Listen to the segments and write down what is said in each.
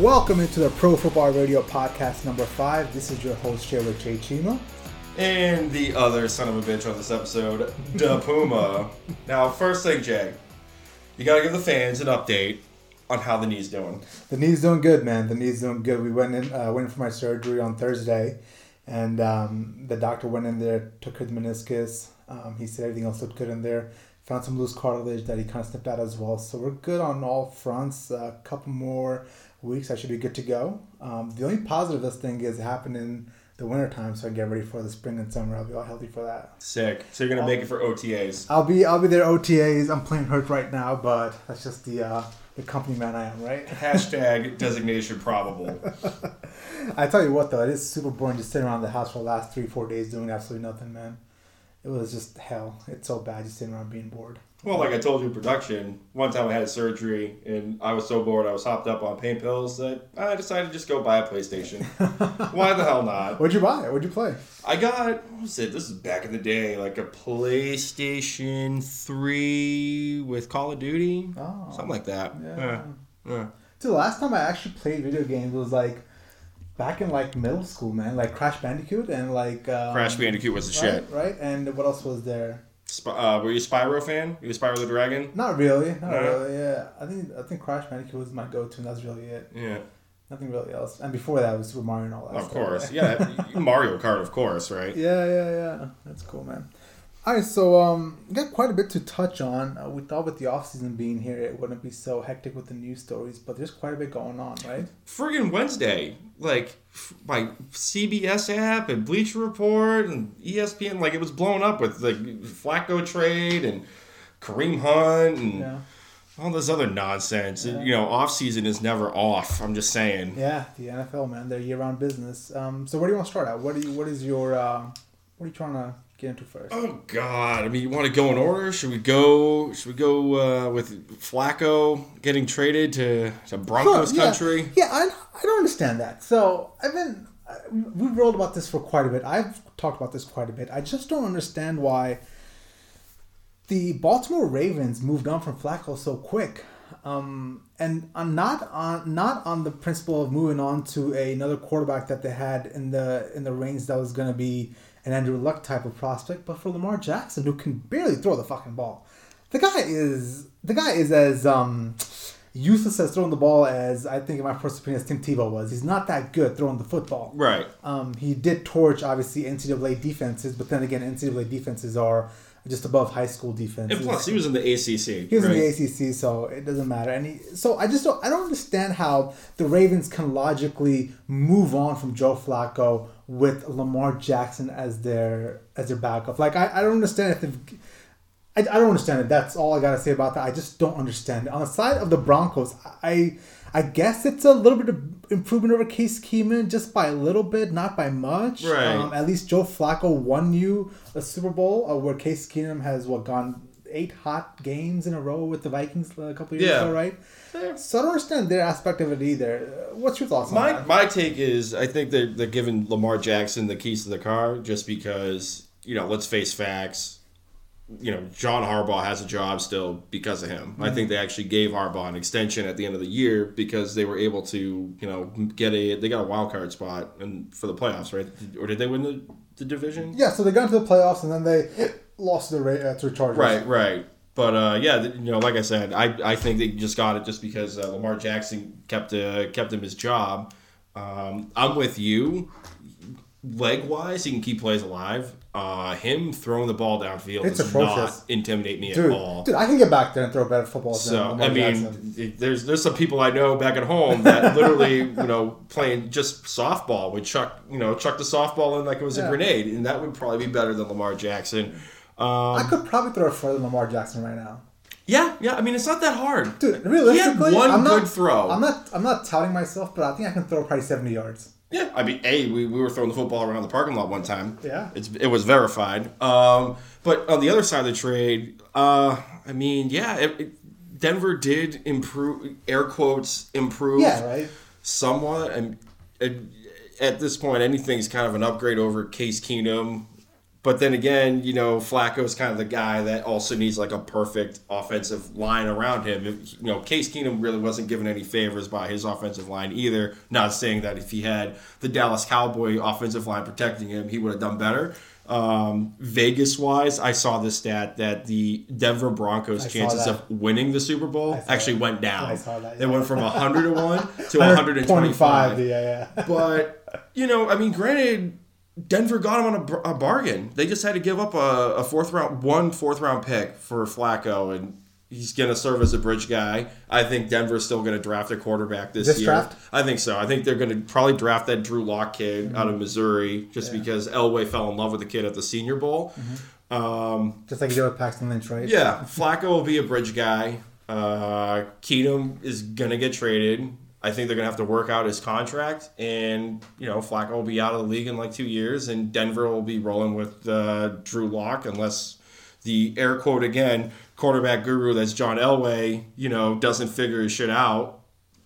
Welcome into the Pro Football Radio podcast number five. This is your host, Jay Jay Chima. And the other son of a bitch on this episode, Da Puma. now, first thing, Jay, you gotta give the fans an update on how the knee's doing. The knee's doing good, man. The knee's doing good. We went in, uh, went in for my surgery on Thursday, and um, the doctor went in there, took her the meniscus. Um, he said everything else looked good in there. Found some loose cartilage that he kind of snipped out as well. So we're good on all fronts. A couple more weeks, I should be good to go. Um, the only positive this thing is happening in the winter time, so I get ready for the spring and summer. I'll be all healthy for that. Sick. So you're gonna make it for OTAs. I'll be I'll be there OTAs. I'm playing hurt right now, but that's just the uh, the company man I am, right? Hashtag designation probable. I tell you what though, it is super boring just sitting around the house for the last three four days doing absolutely nothing, man. It was just hell. It's so bad just sitting around being bored. Well, like I told you, in production. One time I had surgery and I was so bored I was hopped up on pain pills that I decided to just go buy a PlayStation. Why the hell not? What'd you buy? What'd you play? I got what was it? This is back in the day, like a PlayStation Three with Call of Duty, Oh. something like that. Yeah. Yeah. yeah. Dude, the last time I actually played video games was like back in like middle school, man. Like Crash Bandicoot and like um, Crash Bandicoot was the right, shit. right? And what else was there? Sp- uh, were you a Spyro fan? Were You a Spyro the Dragon? Not really, not No? really. Yeah, I think I think Crash Bandicoot was my go-to. and That's really it. Yeah, Nothing really else. And before that was Super Mario and all that. of stuff, course. right? Yeah, Mario Kart, of course, right? Yeah, yeah, yeah. That's cool, man. All right, so um, got quite a bit to touch on. Uh, we thought with the off season being here, it wouldn't be so hectic with the news stories, but there's quite a bit going on, right? Friggin' Wednesday, like my CBS app and Bleacher Report and ESPN, like it was blown up with the Flacco trade and Kareem Hunt and Yeah, all this other nonsense. Yeah. You know, off season is never off. I'm just saying. yeah. The NFL, man, they're year-round business. Um, so where do you want to start at? What do you? What is your? Uh, what are you trying to get into first? Oh God! I mean, you want to go in order? Should we go? Should we go uh, with Flacco getting traded to, to Broncos Sure, yeah. country? Yeah, I, I don't understand that. So I've been we've rolled about this for quite a bit. I've talked about this quite a bit. I just don't understand why the Baltimore Ravens moved on from Flacco so quick. Um, and on not on not on the principle of moving on to another quarterback that they had in the in the range that was going to be an Andrew Luck type of prospect, but for Lamar Jackson who can barely throw the fucking ball. The guy is the guy is as um, useless as throwing the ball as I think in my first opinion as Tim Tebow was. He's not that good throwing the football. Right. Um, he did torch obviously NCAA defenses, but then again NCAA defenses are just above high school defense. And plus, he was in the ACC. He was right? in the ACC, so it doesn't matter. And he, so I just don't, I don't understand how the Ravens can logically move on from Joe Flacco with Lamar Jackson as their as their backup. Like I, I don't understand if I, I don't understand it. That's all I gotta say about that. I just don't understand it. On the side of the Broncos, I I guess it's a little bit of improvement over Case Keenum, just by a little bit, not by much. Right. Um, at least Joe Flacco won you a Super Bowl, uh, where Case Keenum has what gone eight hot games in a row with the Vikings a couple years Yeah. ago, right? So I don't understand their aspect of it either. What's your thoughts on My that? my take is I think they're they're giving Lamar Jackson the keys to the car just because you know let's face facts. You know, John Harbaugh has a job still because of him. I think they actually gave Harbaugh an extension at the end of the year because they were able to, you know, get a they got a wild card spot and for the playoffs, right? Or did they win the, the division? Yeah, so they got into the playoffs and then they lost the Ra- uh, to Chargers. Right, right. But uh, yeah, you know, like I said, I, I think they just got it just because uh, Lamar Jackson kept uh, kept him his job. Um, I'm with you. Leg wise, he can keep plays alive. Uh, him throwing the ball downfield It's does not intimidate me Dude, at all. dude, I can get back there and throw better football So I mean, it- there's there's some people I know back at home that literally you know playing just softball would chuck you know chuck the softball in like it was Yeah. a grenade, and that would probably be better than Lamar Jackson. I Um, could probably throw it further than Lamar Jackson right now. yeah, yeah. I mean, it's not that hard. Dude, realistically, one I'm good not, throw. I'm not. I'm not touting myself, but I think I can throw probably 70 yards. Yeah, I mean, a we, we were throwing the football around the parking lot one time. Yeah. it's it was verified. Um, but on the other side of the trade, uh, I mean, yeah, it, it- Denver did improve, air quotes, improve Yeah, right. somewhat. And, and at this point, anything's kind of an upgrade over Case Keenum. But then again, you know, Flacco's kind of the guy that also needs like a perfect offensive line around him. If, you know, Case Keenum really wasn't given any favors by his offensive line either. Not saying that if he had the Dallas Cowboy offensive line protecting him, he would have done better. Um, Vegas wise, I saw the stat that the Denver Broncos' I chances of winning the Super Bowl actually that. went down. That, They went from 100 to 1 to 125. Yeah, yeah. But you know, I mean, granted, Denver got him on a, a bargain. They just had to give up a, a fourth round, one fourth round pick for Flacco, and he's going to serve as a bridge guy. I think Denver's still going to draft a quarterback this, This year. draft? I think so. I think they're going to probably draft that Drew Lock kid out of Missouri, just Yeah. because Elway fell in love with the kid at the Senior Bowl. Um, Just like you did with Paxton Lynch, right? yeah, Flacco will be a bridge guy. Uh, Keenum is gonna get traded. I think they're gonna have to work out his contract, and you know Flacco will be out of the league in like two years, and Denver will be rolling with uh, Drew Lock unless the air quote again quarterback guru that's John Elway, you know, doesn't figure his shit out.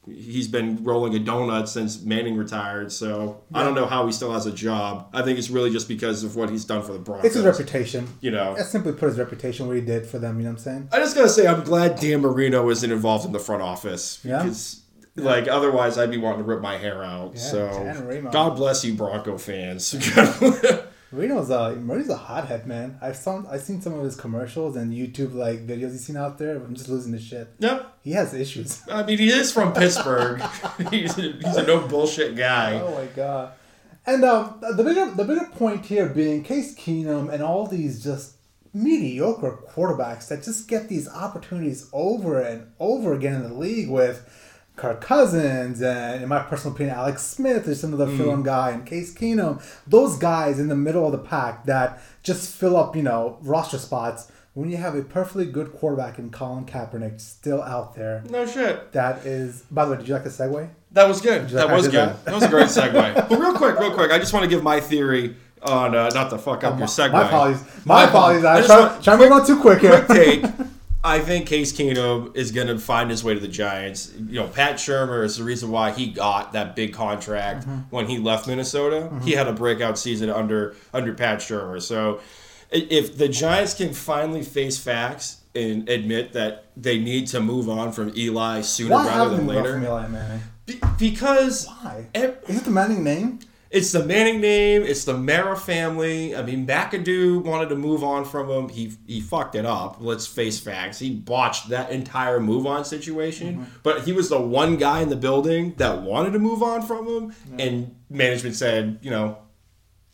He's been rolling a donut since Manning retired, so I don't know how he still has a job. I think it's really just because of what he's done for the Broncos. It's his reputation. You know, That's simply put his reputation, what he did for them, you know what I'm saying? I just gotta say, I'm glad Dan Marino isn't involved in the front office Yeah? because, like, otherwise I'd be wanting to rip my hair out. Yeah, so, God bless you, Bronco fans. Marino's a Marino's a hothead, man. I've seen I've seen some of his commercials and YouTube like videos he's seen out there. I'm just losing his shit. yep. He has issues. I mean, he is from Pittsburgh. he's, a, he's a no bullshit guy. Oh my god. And um, the bigger the bigger point here being Case Keenum and all these just mediocre quarterbacks that just get these opportunities over and over again in the league with Kirk Cousins and in my personal opinion Alex Smith is another Mm. fill-in guy and Case Keenum. Those guys in the middle of the pack that just fill up, you know, roster spots when you have a perfectly good quarterback in Colin Kaepernick still out there. No shit. That is by the way, did you like the segue? That was good. you That like was good. that? That? was a great segue. but real quick, real quick, I just want to give my theory on uh, not to fuck up your segue. My apologies. My, apologies. I just try, want- try to move on too quick here. quick take. I think Case Keenum is going to find his way to the Giants. You know, Pat Shurmur is the reason why he got that big contract Mm-hmm. when he left Minnesota. He had a breakout season under under Pat Shurmur. So, if the Giants can finally face facts and admit that they need to move on from Eli sooner Why rather than we moved on from later, Eli Manning? Be- because Why? ev- Is it the Manning name? It's the Manning name. It's the Mara family. I mean, McAdoo wanted to move on from him. He he fucked it up. Let's face facts. He botched that entire move on situation. Mm-hmm. But he was the one guy in the building that wanted to move on from him, and management said, you know,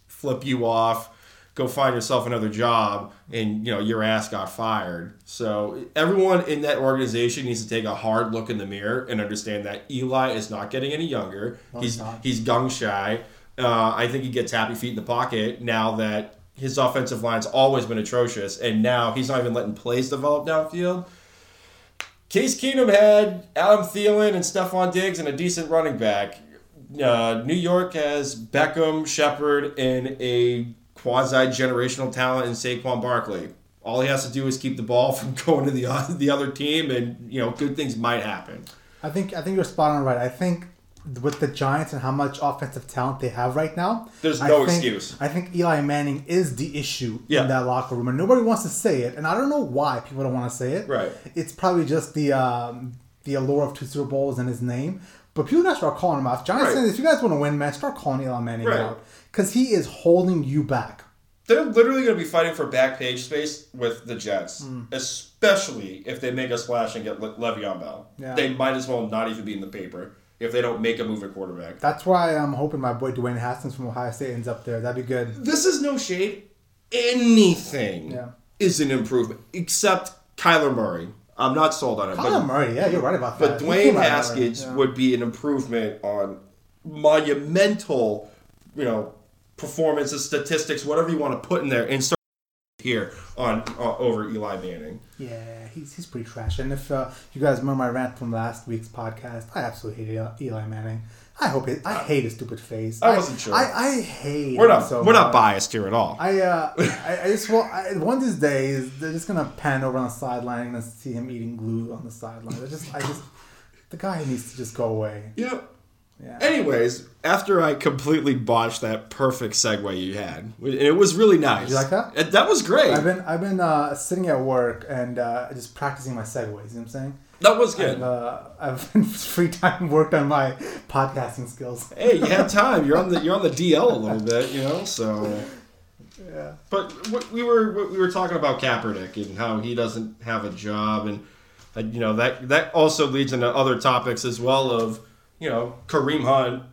flip you off. Go find yourself another job, and you know your ass got fired. So everyone in that organization needs to take a hard look in the mirror and understand that Eli is not getting any younger. No, he's he's he's gung shy. Uh, I think he gets happy feet in the pocket now that his offensive line's always been atrocious, and now he's not even letting plays develop downfield. Case Keenum had Adam Thielen and Stefon Diggs and a decent running back. Uh, New York has Beckham, Shepard, and a quasi generational talent in Saquon Barkley. All he has to do is keep the ball from going to the the other team, and you know good things might happen. I think I think you're spot on right. I think with the Giants and how much offensive talent they have right now, There's I no think- excuse. I think Eli Manning is the issue Yeah. in that locker room, and nobody wants to say it. And I don't know why people don't want to say it. Right. It's probably just the um, the allure of two Super Bowls and his name. But people gotta start calling him out. Giants Right. if you guys want to win, man, start calling Eli Manning Right. out because he is holding you back. They're literally going to be fighting for back page space with the Jets, Hmm. especially if they make a splash and get Le- Le'Veon Bell. Yeah. They might as well not even be in the paper if they don't make a move at quarterback. That's why I'm hoping my boy Dwayne Haskins from Ohio State ends up there. That'd be good. This is no shade. Anything Yeah. is an improvement, except Kyler Murray. I'm not sold on it. Kyler but, Murray, yeah, you're right about that. He Dwayne came out of Haskins yeah. would be an improvement on monumental, you know, performances, statistics, whatever you want to put in there, and start here on uh, over Eli Manning. Yeah, he's, he's pretty trash. And if uh, you guys remember my rant from last week's podcast, I absolutely hate Eli, Manning. I hope it. I hate his stupid face. I wasn't sure. I, I hate. We're him not so we're not biased here at all. I uh, I, I just well, I, one of these days they're just gonna pan over on the sideline and see him eating glue on the sideline. I just, I just, the guy needs to just go away. yeah. Yeah. Anyways, after I completely botched that perfect segue you had, it was really nice. you like that? It- that was great. I've been I've been uh, sitting at work and uh, just practicing my segues. You know what I'm saying? that was good. I've, uh, I've been free time worked on my podcasting skills. hey, you had time. You're on the you're on the DL a little bit, you know. So, Yeah. but what we were what we were talking about Kaepernick and how he doesn't have a job, and uh, you know that that also leads into other topics as well of you know Kareem Hunt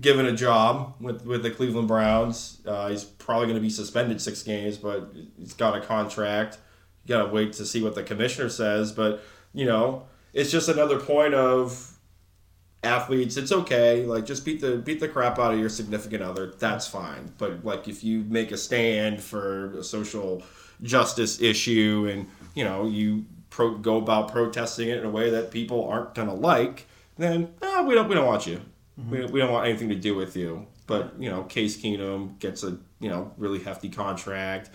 given a job with with the Cleveland Browns. Uh, he's probably going to be suspended six games, but he's got a contract. You got to wait to see what the commissioner says, but you know it's just another point of athletes it's okay like just beat the beat the crap out of your significant other that's fine but like if you make a stand for a social justice issue and you know you pro- go about protesting it in a way that people aren't gonna like then eh, we don't we don't want you we, we don't want anything to do with you but you know case keenum gets a you know really hefty contract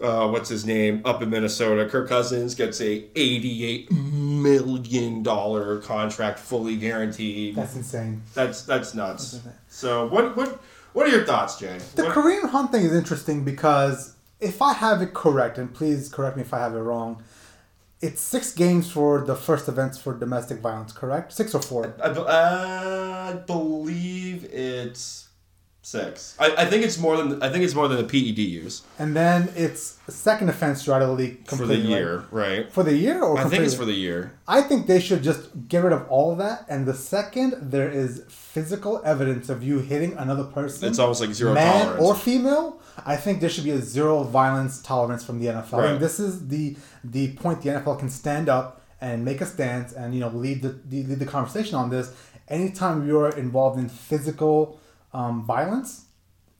uh, what's his name up in Minnesota? Kirk Cousins gets a eighty-eight million dollar contract, fully guaranteed. That's insane. That's that's nuts. That's. So what what what are your thoughts, Jay? The What- Kareem Hunt thing is interesting because if I have it correct, and please correct me if I have it wrong, it's six games for the first events for domestic violence, correct? Six or four? I, uh, I believe it's six. I, I think it's more than I think it's more than the PED use And then it's a second offense throughout the league for the completely, year, right? For the year or I think it's completely? for the year. I think they should just get rid of all of that. And the second there is physical evidence of you hitting another person, It's almost like zero man tolerance. or female, I think there should be a zero violence tolerance from the NFL. Right. And this is the the point the NFL can stand up and make a stance and you know lead the lead the conversation on this. Anytime you're involved in physical um, violence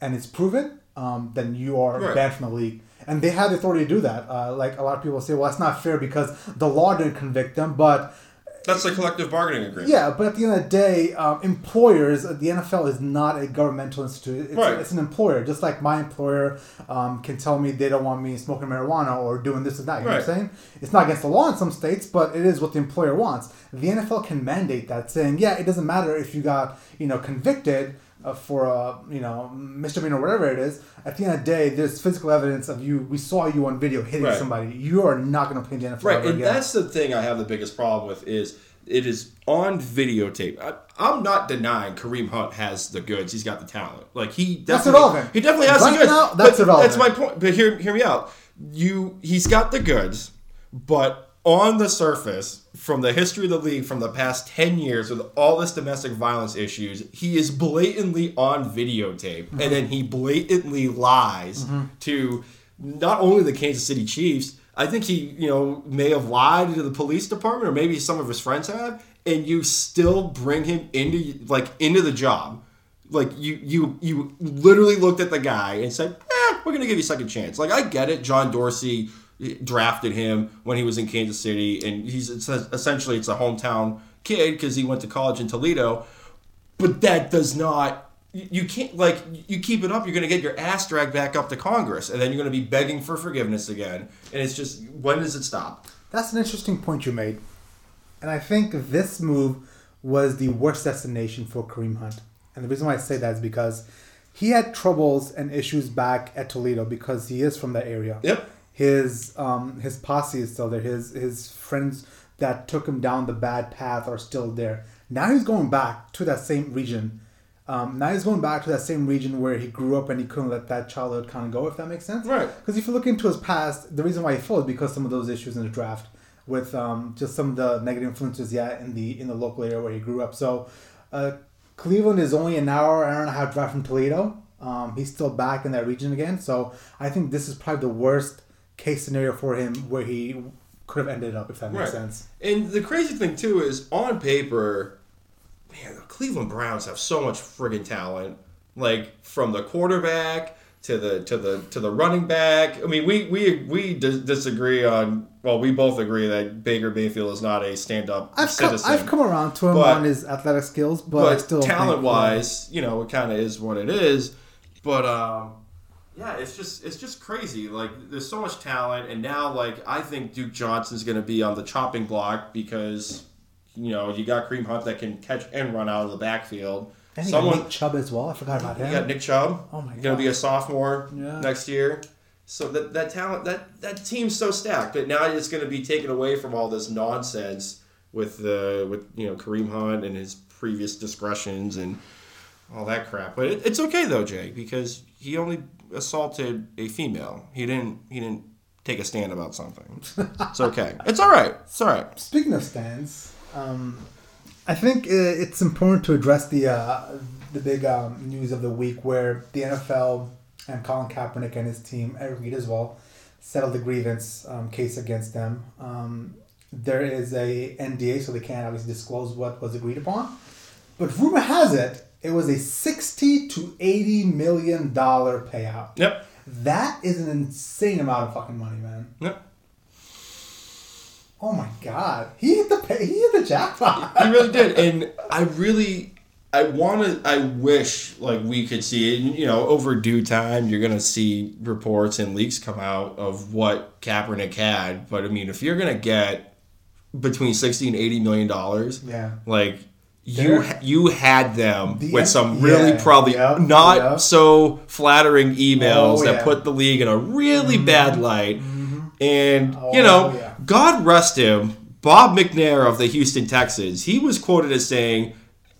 and it's proven, um, then you are Right. banned from the league. And they have the authority to do that. Uh, like a lot of people say, well, that's not fair because the law didn't convict them, but That's the collective bargaining agreement. yeah, but at the end of the day, um, employers, the NFL is not a governmental institute. It's, Right. it's an employer. Just like my employer um, can tell me they don't want me smoking marijuana or doing this and that. You know what I'm saying? It's not against the law in some states, but it is what the employer wants. The NFL can mandate that, saying, yeah, it doesn't matter if you got, you know, convicted uh, for a, you know, misdemeanor or whatever it is. At the end of the day, there's physical evidence of you. We saw you on video hitting Right. somebody. You are not going to play NFL Right, and again. that's the thing I have the biggest problem with is it is on videotape. I, I'm not denying Kareem Hunt has the goods. He's got the talent. Like he That's definitely. He definitely has Right the goods. now, that's but irrelevant. That's my point. But hear hear me out. You he's got the goods, but on the surface, from the history of the league, from the past ten years, with all this domestic violence issues, he is blatantly on videotape, Mm-hmm. and then he blatantly lies to not only the Kansas City Chiefs. I think he, you know, may have lied to the police department, or maybe some of his friends have, and you still bring him into like into the job. Like you, you, you literally looked at the guy and said, "Eh, we're gonna give you a second chance." Like I get it. John Dorsey drafted him when he was in Kansas City, and he's it's essentially it's a hometown kid because he went to college in Toledo. But that does not. You you can't like you keep it up. You're going to get your ass dragged back up to Congress, and then you're going to be begging for forgiveness again. And it's just when does it stop? That's an interesting point you made. And I think this move was the worst destination for Kareem Hunt. And the reason why I say that is because he had troubles and issues back at Toledo because he is from that area. Yep. His um his posse is still there. His his friends that took him down the bad path are still there. Now he's going back to that same region. Um, now he's going back to that same region where he grew up and he couldn't let that childhood kind of go, if that makes sense. Right. Because if you look into his past, the reason why he fell is because some of those issues in the draft with um, just some of the negative influences, yeah, in the in the local area where he grew up. So uh, Cleveland is only an hour, hour and a half drive from Toledo. Um, he's still back in that region again. So I think this is probably the worst case scenario for him where he could have ended up, if that makes Right. sense. And the crazy thing too is on paper, man, the Cleveland Browns have so much friggin' talent. Like from the quarterback to the to the to the running back. I mean, we we we dis- disagree on. Well, we both agree that Baker Mayfield is not a stand-up I've come. I've come around to him But- on his athletic skills, but, but still talent wise, you know, it kind of is what it is. But um, yeah, it's just it's just crazy. Like there's so much talent, and now like I think Duke Johnson's going to be on the chopping block because You know, you got Kareem Hunt that can catch and run out of the backfield. And you Someone got Nick Chubb as well. I forgot about that. you got Nick Chubb. Oh my god, Going to be a sophomore Yeah. next year. So that that talent that that team's so stacked, but now it's going to be taken away from all this nonsense with the with you know Kareem Hunt and his previous discretions and all that crap. But it, it's okay though, Jay, because he only assaulted a female. He didn't he didn't take a stand about something. It's okay. It's all right. It's all right. Speaking of stands, um, I think uh, it's important to address the uh, the big um, news of the week where the NFL and Colin Kaepernick and his team, Eric Reid as well, settled the grievance um, case against them. Um, there is a NDA, so they can't obviously disclose what was agreed upon. But rumor has it, it was a sixty to eighty million dollar payout. Yep. That is an insane amount of fucking money, man. Yep. Oh my god, he hit the pay, he hit the jackpot. he really did and i really i want to i wish like we could see it you know over due time you're gonna see reports and leaks come out of what Kaepernick had but i mean if you're gonna get between 60 and 80 million dollars Yeah. like you you had them The- with some really yeah, probably yep, not yep. so flattering emails Oh, that yeah. put the league in a really mm-hmm. bad light mm-hmm. and Oh, you know yeah. God rest him, Bob McNair of the Houston Texans, he was quoted as saying,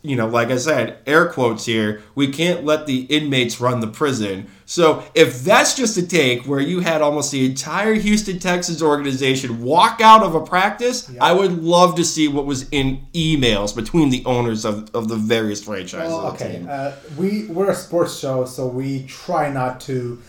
you know, like I said, air quotes here, we can't let the inmates run the prison. So if that's just a take where you had almost the entire Houston Texans organization walk out of a practice, Yeah. I would love to see what was in emails between the owners of, of the various franchises Well, okay. Uh, we we're a sports show, so we try not to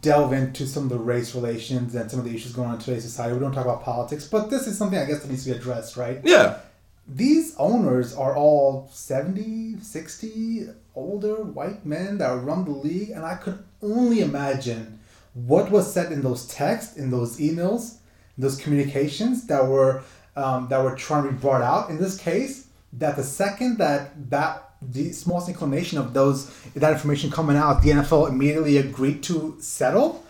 delve into some of the race relations and some of the issues going on in today's society. We don't talk about politics, but this is something I guess that needs to be addressed, right? yeah. These owners are all 70, 60, older white men that run the league, and I could only imagine what was said in those texts, in those emails, those communications that were um, that were trying to be brought out. In this case, that the second that that the smallest inclination of those that information coming out, the NFL immediately agreed to settle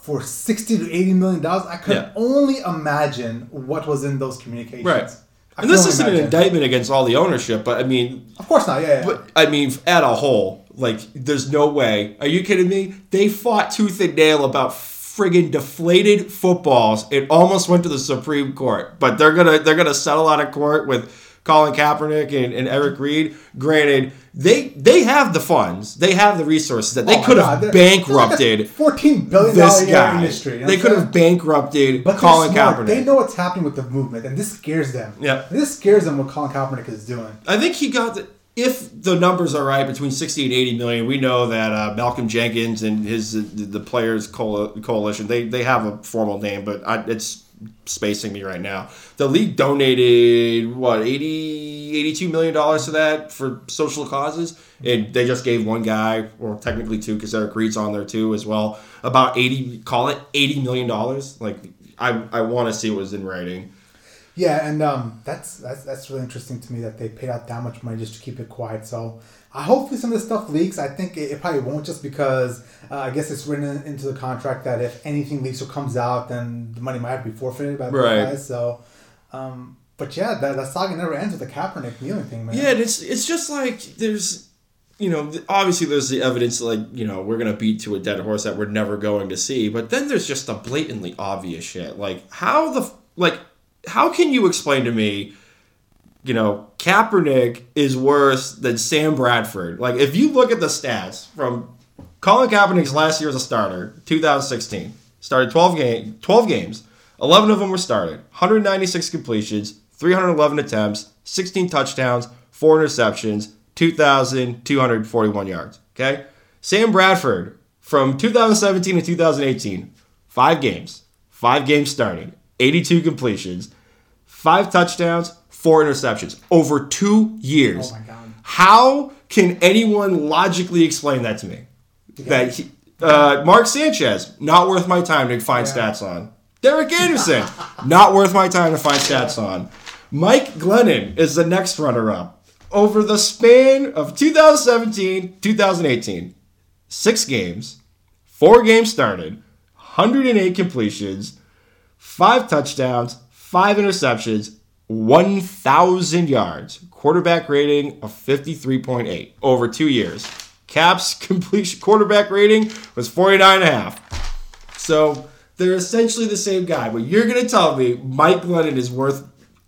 for sixty to eighty million dollars. I could Yeah. only imagine what was in those communications. Right. And this isn't an indictment against all the ownership, but I mean, Of course not. Yeah, yeah. But I mean, at a whole, like, there's no way. Are you kidding me? They fought tooth and nail about friggin' deflated footballs. It almost went to the Supreme Court, but they're gonna they're gonna settle out of court with Colin Kaepernick and, and Eric Reid. Granted, they they have the funds, they have the resources that they Oh could have they're- they're like bankrupted fourteen billion this dollar guy. industry. you know they could have bankrupted But Colin. Kaepernick. They know what's happening with the movement, and this scares them. Yeah. This scares them what Colin Kaepernick is doing. I think he got the. If the numbers are right, between sixty and eighty million, we know that uh, Malcolm Jenkins and his the, the players coalition they they have a formal name, but I, it's spacing me right now. The league donated what 80 82 million dollars to that for social causes, and they just gave one guy, or technically two, because Eric Reid's on there too as well, about eighty call it eighty million dollars. Like I I want to see what was in writing. Yeah, and um, that's that's that's really interesting to me that they paid out that much money just to keep it quiet. So I hopefully some of this stuff leaks. I think it, it probably won't just because uh, I guess it's written into the contract that if anything leaks or comes out, then the money might have to be forfeited by the Right. guys. So, um, but yeah, that, that saga never ends with the Kaepernick kneeling thing, man. Yeah, it's it's just like there's, you know, obviously there's the evidence like you know we're gonna beat to a dead horse that we're never going to see, but then there's just the blatantly obvious shit. Like how the like how can you explain to me, you know, Kaepernick is worse than Sam Bradford? Like if you look at the stats from Colin Kaepernick's last year as a starter, 2016, started 12 game 12 games. 11 of them were started. 196 completions, 311 attempts, 16 touchdowns, 4 interceptions, 2,241 yards. Okay? Sam Bradford from 2017 to 2018, 5 games, 5 games starting, 82 completions, 5 touchdowns, 4 interceptions over 2 years. Oh my God. How can anyone logically explain that to me? That he, uh, Mark Sanchez, not worth my time to find Yeah. stats on. Derek Anderson, not worth my time to find stats on. Mike Glennon is the next runner up. Over the span of 2017 2018, six games, four games started, 108 completions, five touchdowns, five interceptions, 1,000 yards, quarterback rating of 53.8 over two years. Cap's completion quarterback rating was 49.5. So they're essentially the same guy. But you're going to tell me Mike Glennon is worth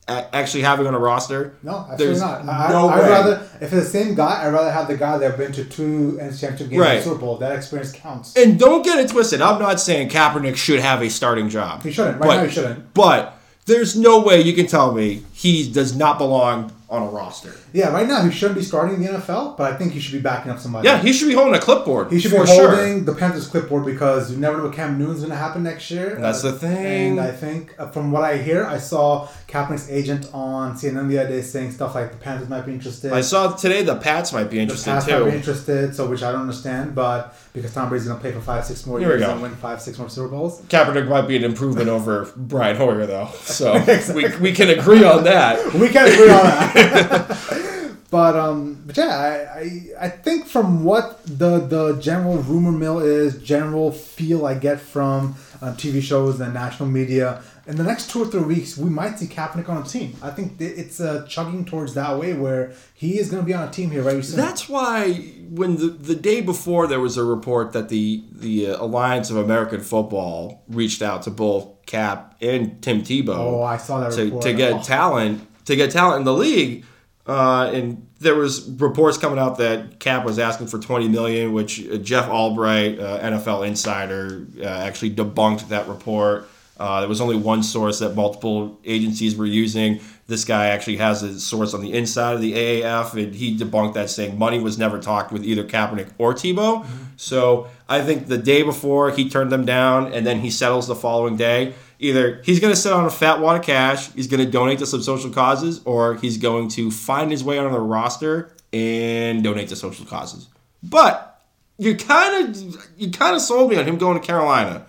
actually having on a roster? No, absolutely There's not. I, no I, way. I'd rather if it's the same guy, I'd rather have the guy that been to two NFC championship games Right. and Super Bowl. That experience counts. And don't get it twisted. I'm not saying Kaepernick should have a starting job. He shouldn't. Right But- now, he shouldn't. But there's no way you can tell me he does not belong on a roster. Yeah, right now he shouldn't be starting in the NFL, but I think he should be backing up somebody. Yeah, he should be holding a clipboard. He should be sure. holding the Panthers clipboard because you never know what Cam Newton's going to happen next year. That's the thing. And I think, uh, from what I hear, I saw Kaepernick's agent on CNN the other day saying stuff like the Panthers might be interested. I saw today the Pats might be interested the Pats might be interested, so which I don't understand, but because Tom Brady's going to play for five, six more Here years and win five, six more Super Bowls. Kaepernick might be an improvement over Brian Hoyer though, so we, we can agree on that. We can agree on that. but um, but yeah, I, I I think from what the the general rumor mill is, general feel I get from uh, TV shows and national media, in the next two or three weeks, we might see Kaepernick on a team. I think th- it's uh, chugging towards that way where he is going to be on a team here very soon. That's why when the, the day before there was a report that the the uh, Alliance of American Football reached out to both Cap and Tim Tebow. oh, I saw that to, report. to get Oh. talent to get talent in the league. Uh, and there was reports coming out that Cap was asking for 20 million, which uh, Jeff Albright, uh, NFL insider, uh, actually debunked that report. Uh, there was only one source that multiple agencies were using. This guy actually has a source on the inside of the AAF, and he debunked that, saying money was never talked with either Kaepernick or Tebow. So I think the day before he turned them down, and then he settles the following day. Either he's going to sit on a fat wad of cash, he's going to donate to some social causes, or he's going to find his way onto the roster and donate to social causes. But you kind of you kind of sold me on him going to Carolina.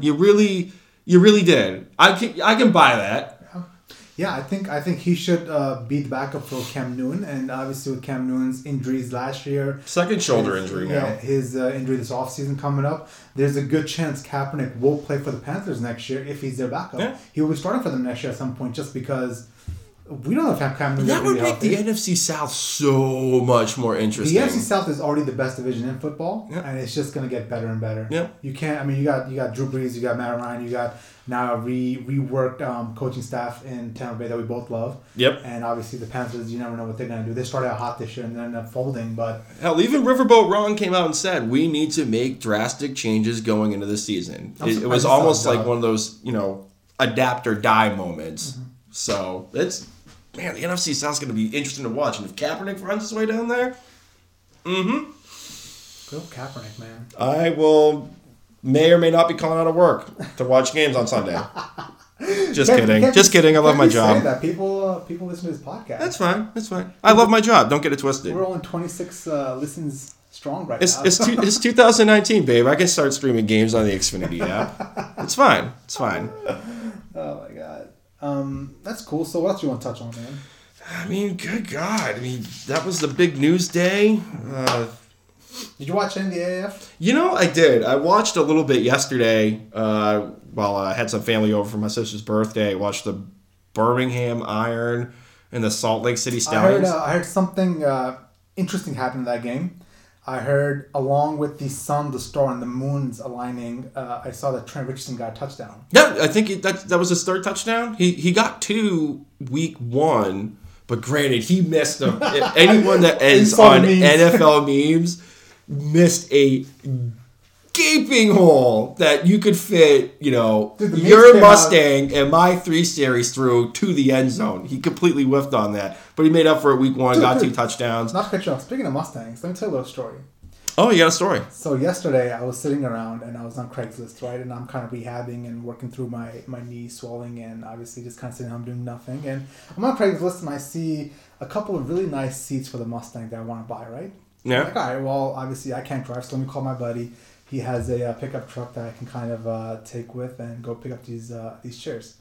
You really you really did. I can I can buy that. Yeah, I think I think he should uh, be the backup for Cam Newton, and obviously with Cam Newton's injuries last year, Second shoulder his- injury yeah, now. his uh, injury this offseason coming up. There's a good chance Kaepernick will play for the Panthers next year if he's their backup. Yeah. He will be starting for them next year at some point, just because we don't know if Newton That would make the. NFC South so much more interesting. The. NFC South is already the best division in football, Yeah. and it's just going to get better and better. Yeah. You can't. I mean, you got you got Drew Brees, you got Matt Ryan, you got now a re reworked um, coaching staff in Tampa Bay that we both love. Yep. And obviously the Panthers, you never know what they're going to do. They started out hot this year and then ended up folding, but Hell, even Riverboat Ron came out and said we need to make drastic changes going into the season. It, it was almost like one of those, you know, adapt or die moments. So it's man, the NFC South's going to be interesting to watch. And if Kaepernick runs his way down there, mm-hmm, go Kaepernick, man. I will may or may not be calling out of work to watch games on Sunday. Just Can't- kidding. can't Just kidding. I love my job. That people uh, people listen to this podcast. That's fine. That's fine. I love my job. Don't get it twisted. We're only 26 uh, listens strong right It's now. it's, two, it's 2019, babe. I can start streaming games on the Xfinity app. It's fine. It's fine. oh my god. Um, that's cool. So what else you want to touch on, man? I mean, good God. I mean, that was the big news day. Uh, Did you watch any AAF? you know, I did. I watched a little bit yesterday uh, while I had some family over for my sister's birthday. I watched the Birmingham Iron and the Salt Lake City I heard uh, I heard something uh, interesting happen in that game. I heard along with the sun, the star, and the moons aligning, uh, I saw that Trent Richardson got a touchdown. yeah, I think it, that that was his third touchdown. He he got two week one, but granted, he missed them. Anyone that ends on memes. NFL memes missed a gaping hole that you could fit, you know, Dude, your came out- Mustang and my three series through to the end zone. He completely whiffed on that, but he made up for it week one, Dude, got two touchdowns. Not to cut you off. Speaking of Mustangs, let me tell you a little story. Oh, you got a story. So yesterday I was sitting around and I was on Craigslist, right? And I'm kind of rehabbing and working through my my knee swelling and obviously just kind of sitting home doing nothing. And I'm on Craigslist and I see a couple of really nice seats for the Mustang that I want to buy, right? Yeah. Like, all right, well, obviously I can't drive, so let me call my buddy. He has a uh, pickup truck that I can kind of uh, take with and go pick up these uh, these chairs.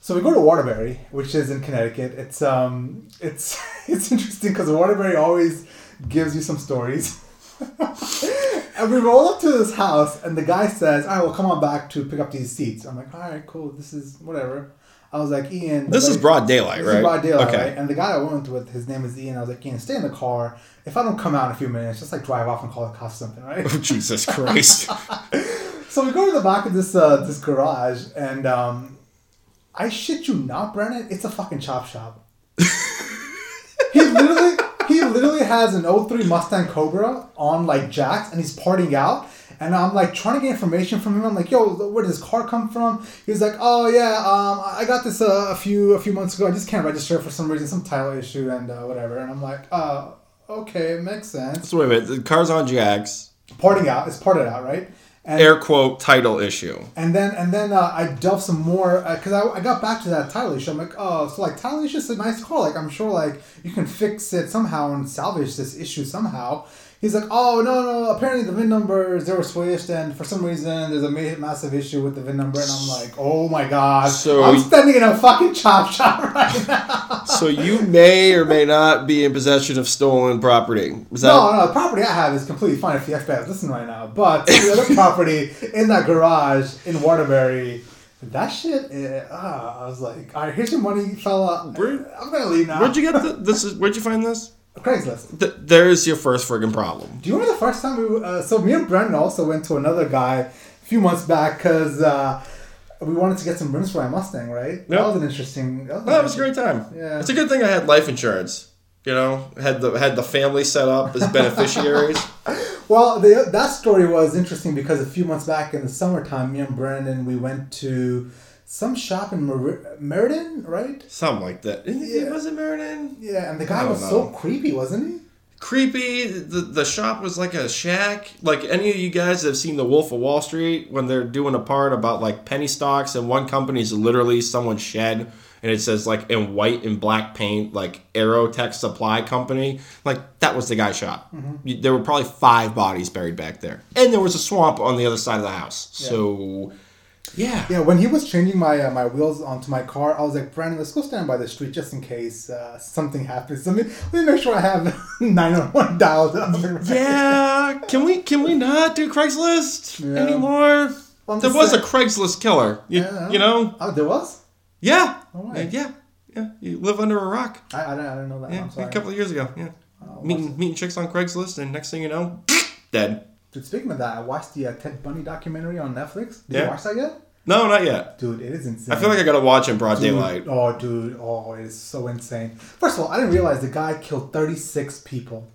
So we go to Waterbury, which is in Connecticut. It's um, it's it's interesting because Waterbury always gives you some stories. and we roll up to this house, and the guy says, "All right, well, come on back to pick up these seats." I'm like, "All right, cool. This is whatever." I was like, Ian. This is broad daylight, This right? is broad daylight, Okay. right? And the guy I went with, his name is Ian. I was like, Ian, stay in the car. If I don't come out in a few minutes, just like drive off and call the cops or something, right? Oh, Jesus Christ. so we go to the back of this uh, this garage, and um, I shit you not, Brennan, it's a fucking chop shop. he literally he literally has an 03 Mustang Cobra on like jacks, and he's partying out. And I'm like trying to get information from him. I'm like, "Yo, where did this car come from?" He was like, "Oh yeah, um, I got this uh, a few a few months ago. I just can't register for some reason, some title issue and uh, whatever." And I'm like, "Uh, okay, makes sense." so wait a minute. The car's on jacks. Parting out, it's parted out, right? And Air quote title issue. and then and then uh, I delved some more because I, I got back to that title issue. I'm like, oh, so like title issue is a nice car. Like I'm sure like you can fix it somehow and salvage this issue somehow. He's like, oh no no, apparently the VIN numbers they were switched and for some reason there's a ma- massive issue with the VIN number and I'm like, oh my god, So- I'm standing in a fucking chop shop right now. So you may or may not be in possession of stolen property. Is that No, no, the property I have is completely fine if the FBI is listening right now. But the other property in that garage in Waterbury, that shit, ah, I was like, all right, here's your money, fella. Where- I'm gonna leave now. Where'd you get the, this? Is, where'd you find this? Craigslist. Th- there's your first friggin' problem. Do you remember the first time we? Uh, so me and Brendan also went to another guy a few months back because uh, we wanted to get some rims for my Mustang, right? Yep. That was an interesting. That was, Well, that was a great time. Yeah. It's a good thing I had life insurance. You know, had the had the family set up as beneficiaries. Well, the, that story was interesting because a few months back in the summertime, me and Brandon we went to some shop in Mer- Meriden, right? Something like that. Yeah. Was it Meriden? Yeah, and the guy was so creepy, wasn't he? Creepy. The the shop was like a shack. Like any of you guys have seen The Wolf of Wall Street when they're doing a part about like penny stocks and one company's literally someone's shed and it says like in white and black paint like Aerotech Supply Company. Like that was the guy's shop. Mm-hmm. There were probably five bodies buried back there, and there was a swamp on the other side of the house. So. Yeah. Yeah, when he was changing my uh, my wheels onto my car, I was like, Brandon, let's go stand by the street just in case uh, something happens. Let me let me make sure I have 911 dialed up. Yeah, can we can we not do Craigslist Yeah. anymore? I'm there was a Craigslist killer. You, Yeah. you know? Oh, there was. Yeah. Way. yeah. Yeah. You live under a rock. I I didn't, I didn't know that. Yeah. I'm sorry. A couple of years ago. Yeah. Oh, meeting meeting chicks on Craigslist, and next thing you know, dead. Dude, speaking of that, I watched the uh, Ted Bundy documentary on Netflix. Did Yeah. you watch that yet? No, not yet. Dude, it is insane. I feel like I gotta watch in broad Dude, daylight. Oh, dude. Oh, it is so insane. First of all, I didn't realize the guy killed 36 people.